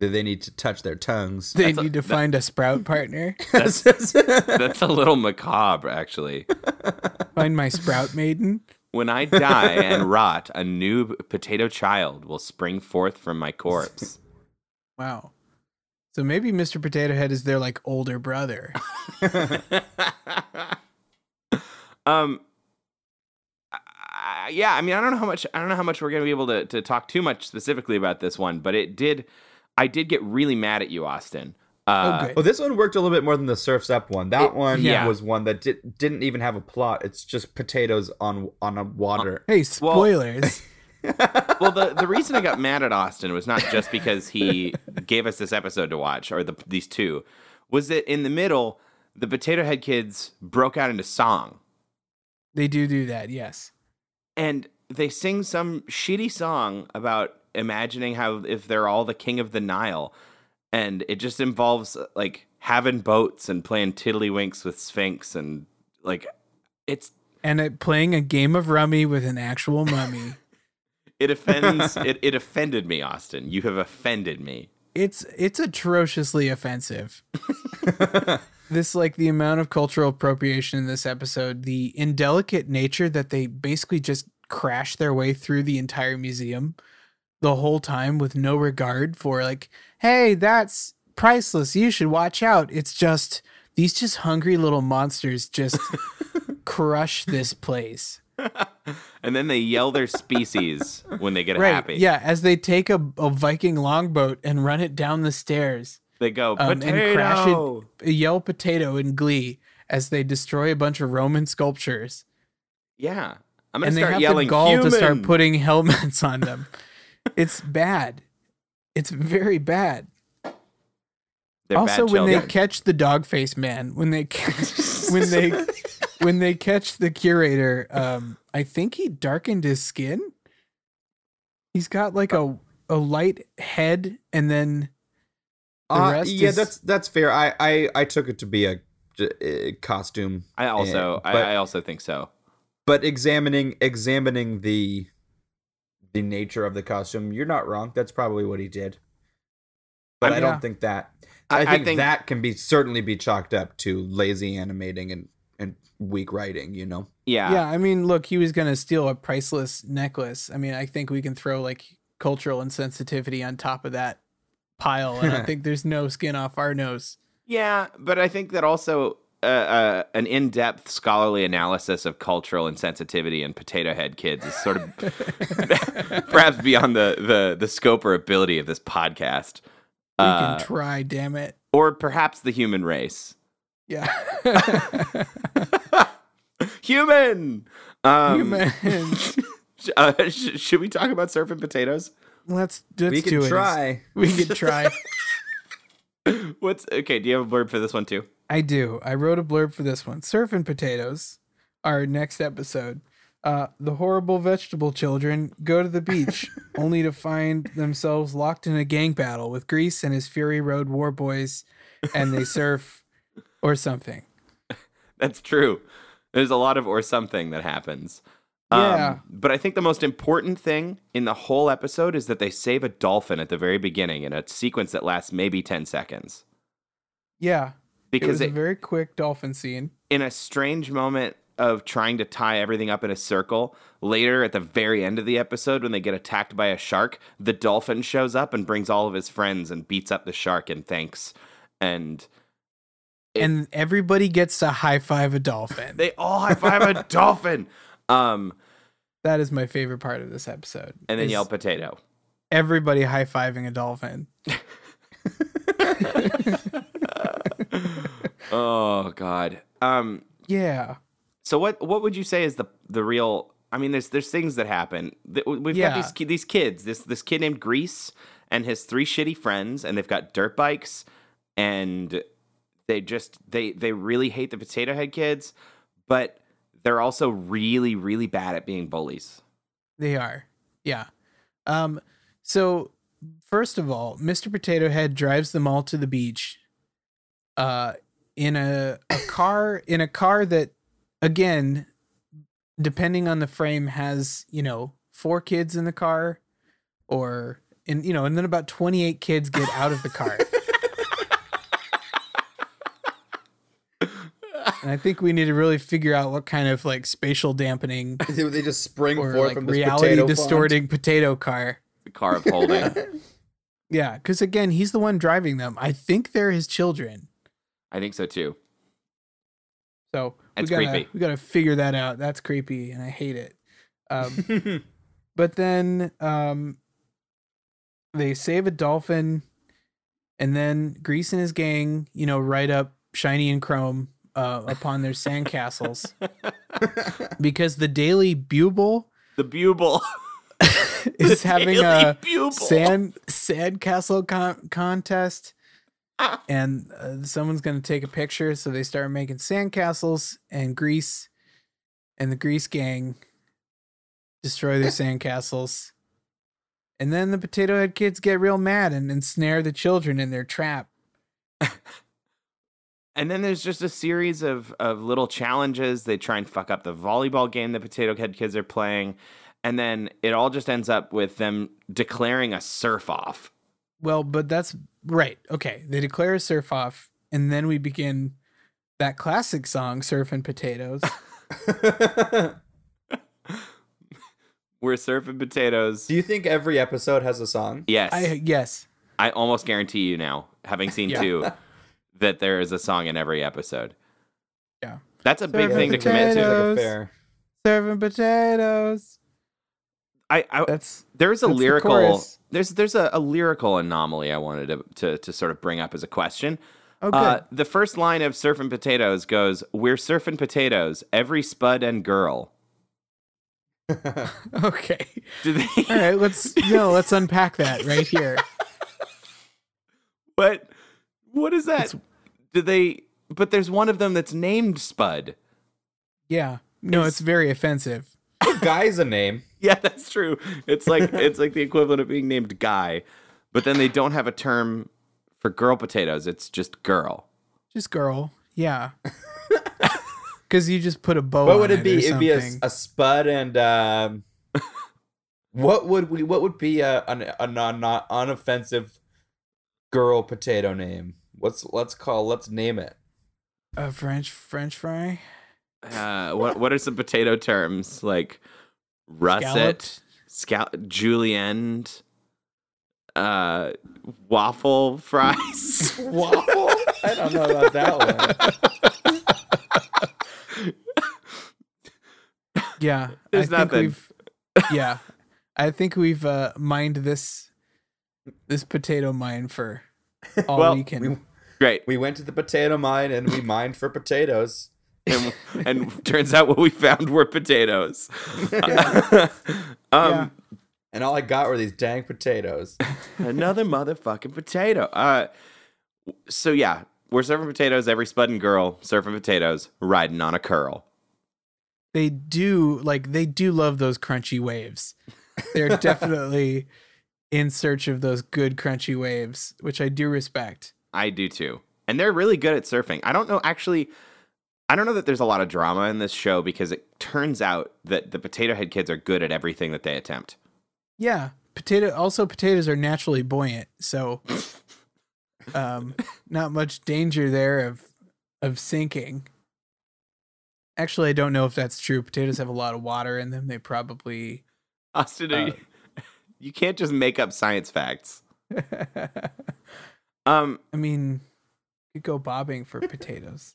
that they need to touch their tongues. They That's a- need to find a sprout partner. That's a little macabre, actually. Find my sprout maiden. When I die and rot, a new potato child will spring forth from my corpse. Wow. So maybe Mr. Potato Head is their like older brother. um, I- yeah, I mean, I don't know how much I don't know how much we're gonna be able to to talk too much specifically about this one, but it did. I did get really mad at you, Austin. Uh, oh, good. well, this one worked a little bit more than the Surfs Up one. That It- one yeah. was one that did, didn't even have a plot. It's just potatoes on on a water. Hey, spoilers. well, the the reason I got mad at Austin was not just because he gave us this episode to watch, or the these two, was that in the middle, the Potato Head kids broke out into song, they do do that, yes. And they sing some shitty song about imagining how if they're all the king of the Nile, and it just involves uh, like having boats and playing tiddlywinks with Sphinx, and like it's And it, playing a game of rummy with an actual mummy. it offends it, it offended me, Austin. You have offended me. it's it's atrociously offensive. this like the amount of cultural appropriation in this episode, the indelicate nature that they basically just crash their way through the entire museum the whole time with no regard for like, hey, that's priceless. You should watch out. It's just these just hungry little monsters just crush this place. And then they yell their species when they get Right. happy. Yeah, as they take a, a Viking longboat and run it down the stairs. They go um, and crash it, yell potato in glee as they destroy a bunch of Roman sculptures. Yeah, I'm gonna And they start have yelling the gall to start putting helmets on them. it's bad. It's very bad. They're also, bad when they catch the dog face man, when they catch, when they when they catch the curator, um, I think he darkened his skin. He's got like a a light head, and then the Uh, rest yeah, is- that's that's fair. I, I I took it to be a costume. I also, eh, I, but, I also think so. but examining examining the the nature of the costume, you're not wrong. That's probably what he did. But I I, don't think that. I- I, I think, think- that can be certainly be chalked up to lazy animating and and weak writing. You know. Yeah, Yeah, I mean, look, he was gonna steal a priceless necklace. I mean, I think we can throw like cultural insensitivity on top of that pile, and I think there's no skin off our nose. Yeah, but I think that also uh, uh, an in-depth scholarly analysis of cultural insensitivity in potato head kids is sort of perhaps beyond the, the the scope or ability of this podcast, We Uh, can try, damn it. or perhaps the human race. Yeah. Human. Um, Humans. uh, sh- should we talk about surfing potatoes? Let's, let's we do can it. try. We can try. What's okay? Do you have a blurb for this one too? I do. I wrote a blurb for this one. Surfing potatoes. Our next episode. Uh, the horrible vegetable children go to the beach only to find themselves locked in a gang battle with Grease and his Fury Road war boys, and they surf or something. That's true. There's a lot of or something that happens. Um, yeah. but I think the most important thing in the whole episode is that they save a dolphin at the very beginning in a sequence that lasts maybe 10 seconds. Yeah. it Because was a very quick dolphin scene. in a strange moment of trying to tie everything up in a circle, later at the very end of the episode, when they get attacked by a shark, the dolphin shows up and brings all of his friends and beats up the shark and thanks. And It- and everybody gets to high five a dolphin. they all high five a dolphin. Um, that is my favorite part of this episode. and then yell potato. everybody high fiving a dolphin. Oh God. Um. Yeah. So what what would you say is the the real? I mean, there's there's things that happen. We've Yeah. got these these kids. This this kid named Grease and his three shitty friends, and they've got dirt bikes, and they just they they really hate the Potato Head kids, but they're also really really bad at being bullies. They are. Yeah. Um so first of all, Mr. Potato Head drives them all to the beach uh in a a car in a car that again depending on the frame has, you know, four kids in the car or and you know, and then about 28 kids get out of the car. and I think we need to really figure out what kind of like spatial dampening they just spring or forth like from this reality potato font. distorting potato car. The car of holding. Yeah, because again, he's the one driving them. I think they're his children. I think so too. So That's we gotta creepy. we gotta figure that out. That's creepy, and I hate it. Um, but then um, they save a dolphin, and then Grease and his gang, you know, write up Shiny and Chrome uh, upon their sandcastles because the Daily Bugle The buble. is having Daily a Bugle. sand sandcastle con- contest and uh, someone's gonna take a picture so they start making sandcastles and grease and the grease gang destroy their sandcastles and then the potato head kids get real mad and ensnare the children in their trap And then there's just a series of, of little challenges. They try and fuck up the volleyball game the Potato Head kids are playing. And then it all just ends up with them declaring a surf off. well but that's right okay they declare a surf off and then we begin that classic song surfing potatoes We're surfing potatoes. Do you think every episode has a song? Yes. i I, almost guarantee you now, having seen Yeah. two, that there is a song in every episode. Yeah. That's a big Surfing thing to commit to. like a fair. serving potatoes I, I that's there's a That's lyrical chorus. there's there's a, a lyrical anomaly I wanted to, to to sort of bring up as a question. oh Uh, the first line of Surfing Potatoes goes, We're surfing potatoes, every spud and girl. Okay. They All right. Let's no. Let's unpack that right here. But what is that? Do they but there's one of them that's named Spud. Yeah. No, it's very offensive. Guy's a name. Yeah, that's true. It's like it's like the equivalent of being named Guy. But then they don't have a term for girl potatoes. It's just girl. Just girl. Yeah. Because you just put a bow. What on would it be? It'd be a, a spud and um, what would we? What would be a an, a non, not unoffensive girl potato name? Let's let's call. Let's name it. a French French fry. Uh, what what are some potato terms like russet, Scalloped. scal- julienne, uh, waffle fries. Waffle? I don't know about that one. Yeah, There's I think nothing. we've. Yeah, I think we've uh, mined this this potato mine for all Well, we can. We, Great. we went to the potato mine and we mined for potatoes. and, and turns out what we found were potatoes. um, Yeah. And all I got were these dang potatoes. Another motherfucking potato. Uh, so yeah, we're serving potatoes. Every spud and girl surfing potatoes, riding on a curl. they do like they do love those crunchy waves. They're definitely in search of those good crunchy waves, which I do respect. I do too, and they're really good at surfing. I don't know actually. I don't know that there's a lot of drama in this show because it turns out that the Potato Head kids are good at everything that they attempt. Yeah, potato. Also, potatoes are naturally buoyant, so um, not much danger there of of sinking. Actually, I don't know if that's true. Potatoes have a lot of water in them. They probably. Austin, Uh, you, you can't just make up science facts. Um, I mean, you could go bobbing for potatoes.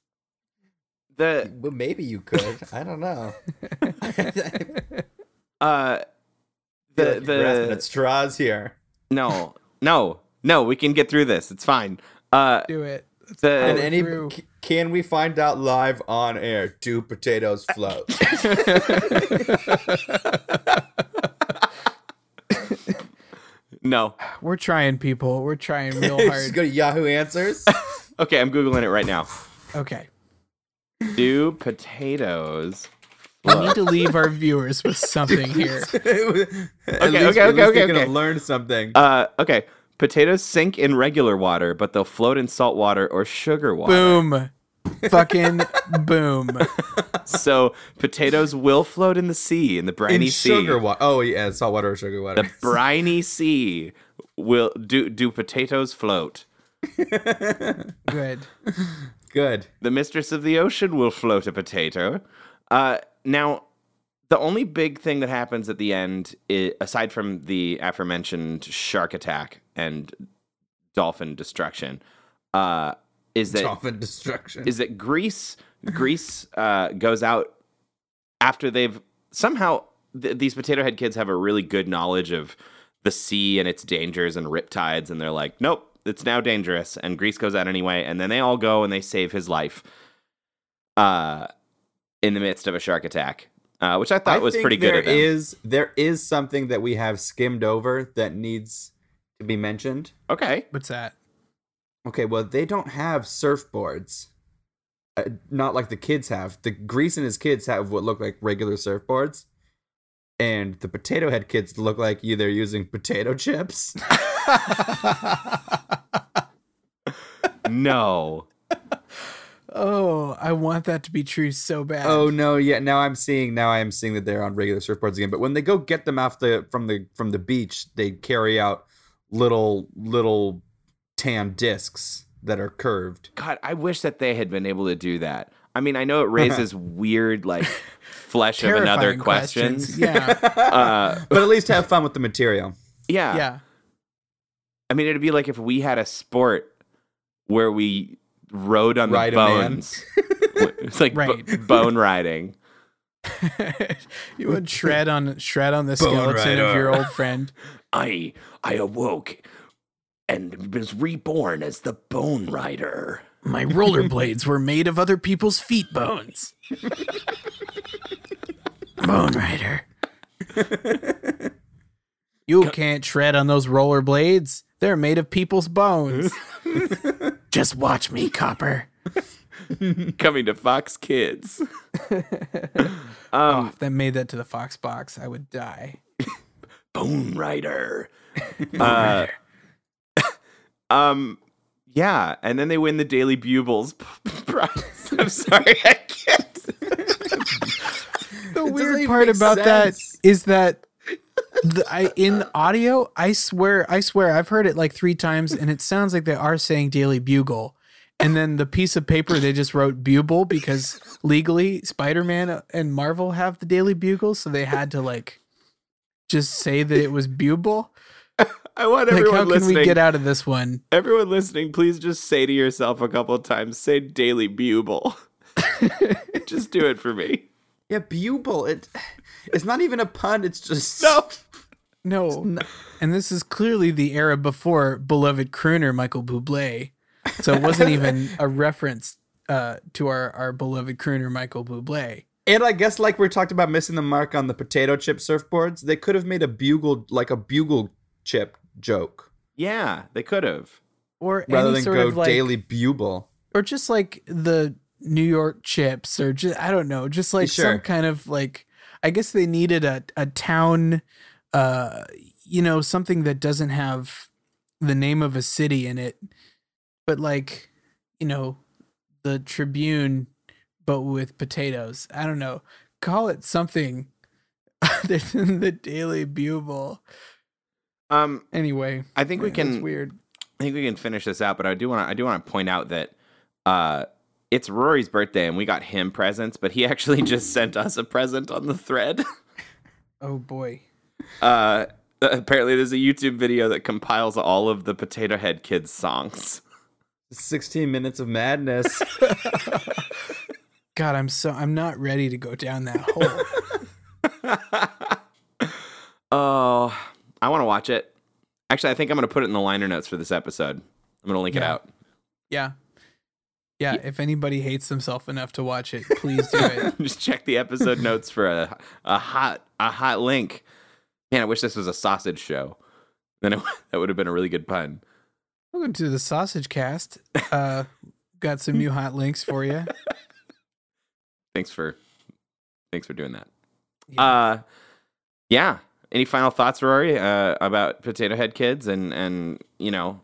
the well, maybe you could. I don't know. uh, the like the at straws here. no no no we can get through this. It's fine. Uh, Do it. The- And any through. c- can we find out live on air? Do potatoes float? no. We're trying, people. We're trying real Just hard. go to Yahoo Answers. Okay, I'm googling it right now. Okay. Do potatoes? We need to leave our viewers with something here. At Okay, least- okay, at okay, they okay, could okay. have learned something. Uh, okay. Potatoes sink in regular water, but they'll float in salt water or sugar water. Boom. Fucking boom. So potatoes will float in the sea, in the briny In sea. sugar water. Oh yeah, salt water or sugar water. the briny sea will do. Do potatoes float? Good. Good. The mistress of the ocean will float a potato. Uh, now, the only big thing that happens at the end, i aside from the aforementioned shark attack and dolphin destruction, uh, is that Dolphin destruction. is that Grease Grease uh, goes out after they've somehow th- these potato head kids have a really good knowledge of the sea and its dangers and riptides, and they're like, nope, it's now dangerous. And Grease goes out anyway, and then they all go and they save his life uh, in the midst of a shark attack, uh, which I thought was think pretty good. There Of them. is there is something that we have skimmed over that needs to be mentioned. okay, What's that? Okay, well they don't have surfboards. Uh, not like the kids have. The Grease and his kids have what look like regular surfboards. And the potato head kids look like either using potato chips. no, Oh, I want that to be true so bad. oh no, yeah, now I'm seeing now I am seeing that they're on regular surfboards again. But when they go get them off the from the from the beach, they carry out little little tan discs that are curved. God, I wish that they had been able to do that. I mean, I know it raises weird like flesh of another Terrifying questions. Yeah. Uh, But at least have fun with the material. yeah. yeah. I mean, it'd be like if we had a sport where we rode on Ride the bones. it's like bo- Right. bone riding. you would shred on shred on the Bone skeleton of your old friend. I I awoke and was reborn as the Bone Rider. My rollerblades were made of other people's feet bones. Bone Rider. You can't shred on those rollerblades. They're made of people's bones. Just watch me, Copper. Coming to Fox Kids. Oh, um, if that made that to the Fox box, I would die. Bone Rider. uh, um, yeah, and then they win the Daily Bugles prize. I'm sorry, I can't. The doesn't weird part about that sense. is that the, I in audio, I swear, I swear, I've heard it like three times, and it sounds like they are saying Daily Bugle, and then the piece of paper they just wrote Bugle because legally Spider Man and Marvel have the Daily Bugle, so they had to like just say that it was Bugle. I want Like, everyone how can we get out of this one? Everyone listening, please just say to yourself a couple of times, say Daily Bugle. just do it for me. Yeah, bugle. It it's not even a pun. It's just No. No. And this is clearly the era before beloved crooner Michael Bublé. So it wasn't even a reference uh, to our, our beloved crooner Michael Bublé. And I guess like we talked about missing the mark on the potato chip surfboards, they could have made a bugle like a bugle chip joke Yeah, they could have. Or rather any than sort go of like, daily bugle. or just like the New York chips, or just I don't know, just like Sure. some kind of like I guess they needed a a town, uh, you know, something that doesn't have the name of a city in it, but like you know, the Tribune, but with potatoes. I don't know. Call it something other than the Daily Bugle. Um, Anyway, I think we yeah, that's can. weird. I think we can finish this out, but I do want to. I do want to point out that uh, it's Rory's birthday, and we got him presents, but he actually just sent us a present on the thread. Oh boy. Uh, apparently, there's a YouTube video that compiles all of the Potato Head Kids songs. 16 minutes of madness. God, I'm so I'm not ready to go down that hole. Oh, I want to watch it. Actually, I think I'm going to put it in the liner notes for this episode. I'm going to link it out. Yeah. Yeah, if anybody hates themselves enough to watch it, please do it. Just check the episode notes for a a hot a hot link. Man, I wish this was a sausage show. Then it, that would have been a really good pun. Welcome to the Sausage Cast. Uh, got some new hot links for you. Thanks for thanks for doing that. Uh yeah. Any final thoughts, Rory, uh, about Potato Head Kids and and you know,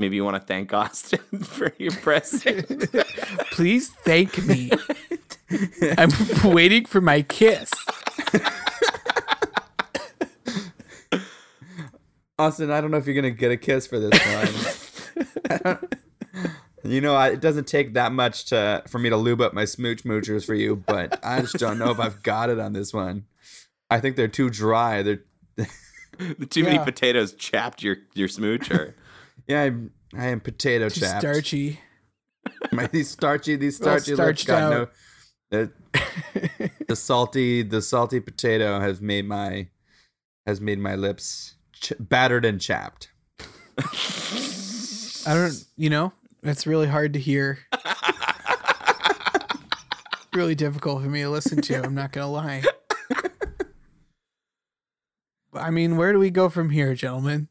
maybe you want to thank Austin for your present. Please thank me. I'm waiting for my kiss. Austin, I don't know if you're gonna get a kiss for this one. you know, I, it doesn't take that much to for me to lube up my smooch moochers for you, but I just don't know if I've got it on this one. I think they're too dry. They're the too many potatoes chapped your your smoocher. yeah, I'm, I am potato Too chapped. starchy. My, these starchy, these starchy lips starched got out. no. The, the salty, the salty potato has made my has made my lips ch- battered and chapped. I don't, you know, it's really hard to hear. really difficult for me to listen to. I'm not going to lie. I mean, where do we go from here, gentlemen?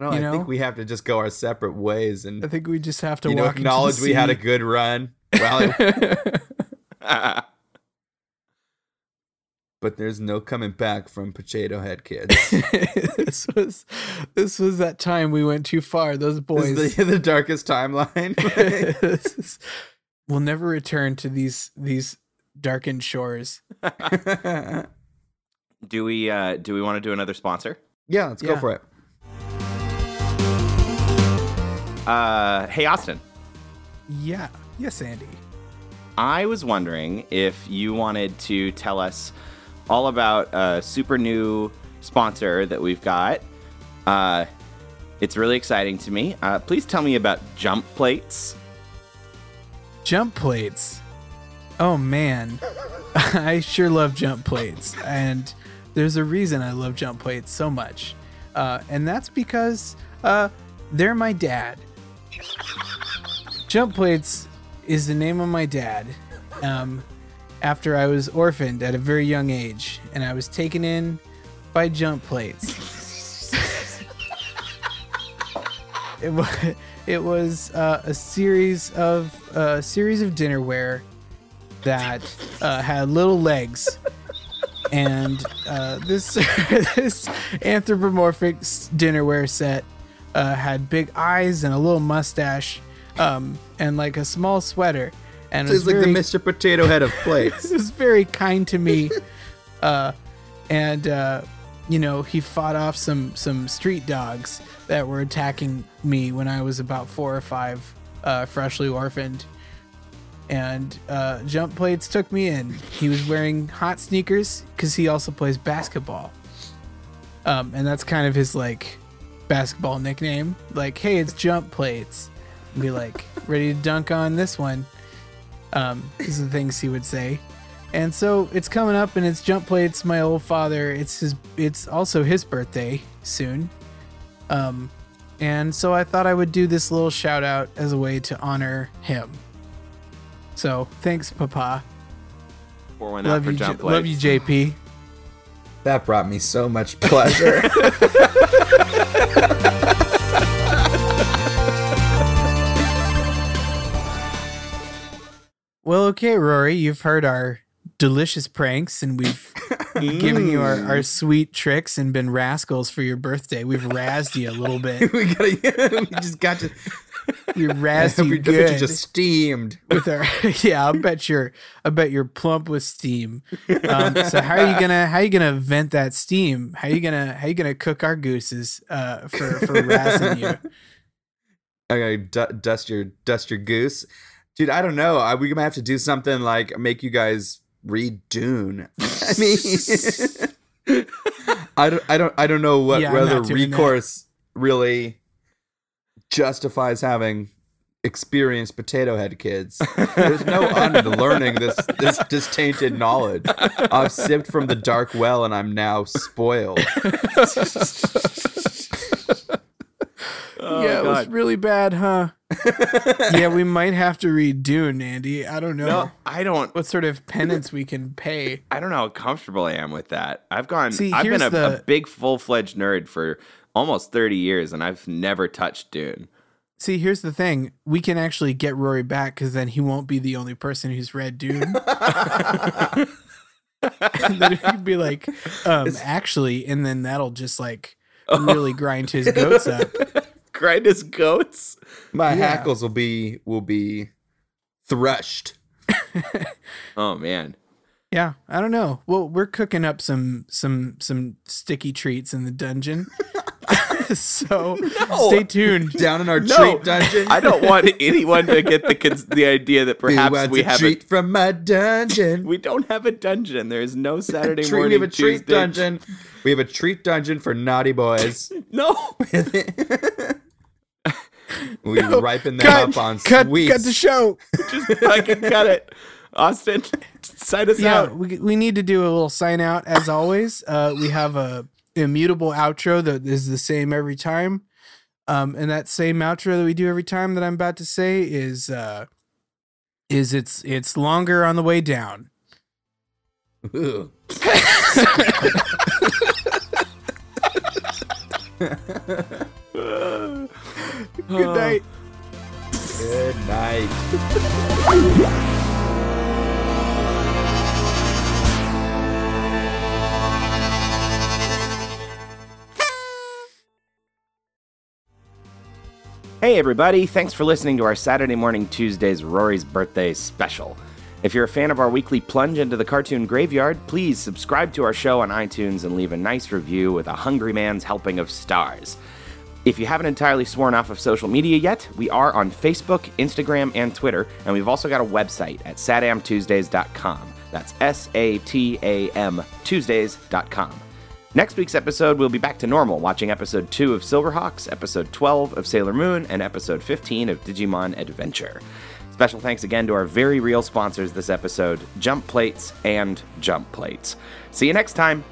No, You I know? think we have to just go our separate ways and I think we just have to you know acknowledge we had a good run. Well, it- but there's no coming back from Potato Head Kids. this was this was that time we went too far. Those boys. the, the darkest timeline. is, we'll never return to these these darkened shores. Do we uh do we want to do another sponsor? yeah, let's go for it. Uh hey Austin. Yeah. Yes, Andy. I was wondering if you wanted to tell us all about a super new sponsor that we've got. Uh, it's really exciting to me. Uh, please tell me about Jump Plates. Jump plates. Oh man. I sure love jump plates. And there's a reason I love jump plates so much. Uh, and that's because uh, they're my dad. Jump plates is the name of my dad. Um, after I was orphaned at a very young age, and I was taken in by jump plates. it was it was uh, a series of a series of dinnerware that uh, had little legs, and uh, this this anthropomorphic dinnerware set uh, had big eyes and a little mustache, um, and like a small sweater, and it It's was like the Mr. Potato Head of plates. It was very kind to me. Uh, and uh, you know, he fought off some some street dogs that were attacking me when I was about four or five, uh, freshly orphaned. And uh, jump plates took me in. He was wearing hot sneakers because he also plays basketball. Um, and that's kind of his like basketball nickname. Like, hey, it's jump plates. And be like, ready to dunk on this one. Um, these are the things he would say. And so it's coming up and it's jump plates, my old father. It's his it's also his birthday soon. Um and so I thought I would do this little shout out as a way to honor him. So thanks, Papa. Pour one out Love for you, J- love you, JP. That brought me so much pleasure. Well, okay, Rory, you've heard our delicious pranks and we've given you our, our mm. sweet tricks and been rascals for your birthday. We've razzed you a little bit. we gotta. We just got to. We razzed we you got you just steamed. with our yeah. I bet you're I bet you're plump with steam. Um, so how are you gonna how are you gonna vent that steam? How are you gonna how are you gonna cook our gooses uh, for for razzing you? Okay, du- dust your dust your goose, dude. I don't know. I, we might have to do something like make you guys read Dune. I mean, I don't, I don't, I don't know what Yeah, whether recourse really justifies having experienced potato head kids. There's no unlearning this this this tainted knowledge. I've sipped from the dark well, and I'm now spoiled. yeah, it was really bad, huh? yeah, we might have to read Dune, Andy. I don't know. No, I don't. what sort of penance we can pay. I don't know how comfortable I am with that. I've gone. See, I've been a, the- a big full fledged nerd for almost thirty years, and I've never touched Dune. See, here's the thing: we can actually get Rory back because then he won't be the only person who's read Dune. and then he'd be like, um, "Actually," and then that'll just like really grind his goats up. Grind his goats. My Yeah. hackles will be will be thrushed. Oh man. Yeah, I don't know. Well, we're cooking up some some some sticky treats in the dungeon, so stay tuned. Down in our No, treat dungeon. I don't want anyone to get the cons- the idea that Who perhaps wants we a have treat a, treat from my dungeon. we don't have a dungeon. There is no Saturday Treat- morning. we have a treat dungeon. We have a treat dungeon for naughty boys. No. We ripen them Cut, up on cut, sweets. cut the show. Just fucking cut it. Austin, sign us yeah, out. we, we need to do a little sign out as always. Uh, we have a immutable outro that is the same every time. Um, and that same outro that we do every time that I'm about to say is uh, is it's it's longer on the way down. Good night. Good night. Hey, everybody. Thanks for listening to our Saturday Morning Tuesdays Rory's Birthday special. If you're a fan of our weekly plunge into the cartoon graveyard, please subscribe to our show on iTunes and leave a nice review with a hungry man's helping of stars. If you haven't entirely sworn off of social media yet, we are on Facebook, Instagram, and Twitter, and we've also got a website at satamtuesdays.com. That's S A T A M Tuesdays.com. Next week's episode, we'll be back to normal, watching episode 2 of Silverhawks, episode 12 of Sailor Moon, and episode 15 of Digimon Adventure. Special thanks again to our very real sponsors this episode, Jump Plates and Jump Plates. See you next time.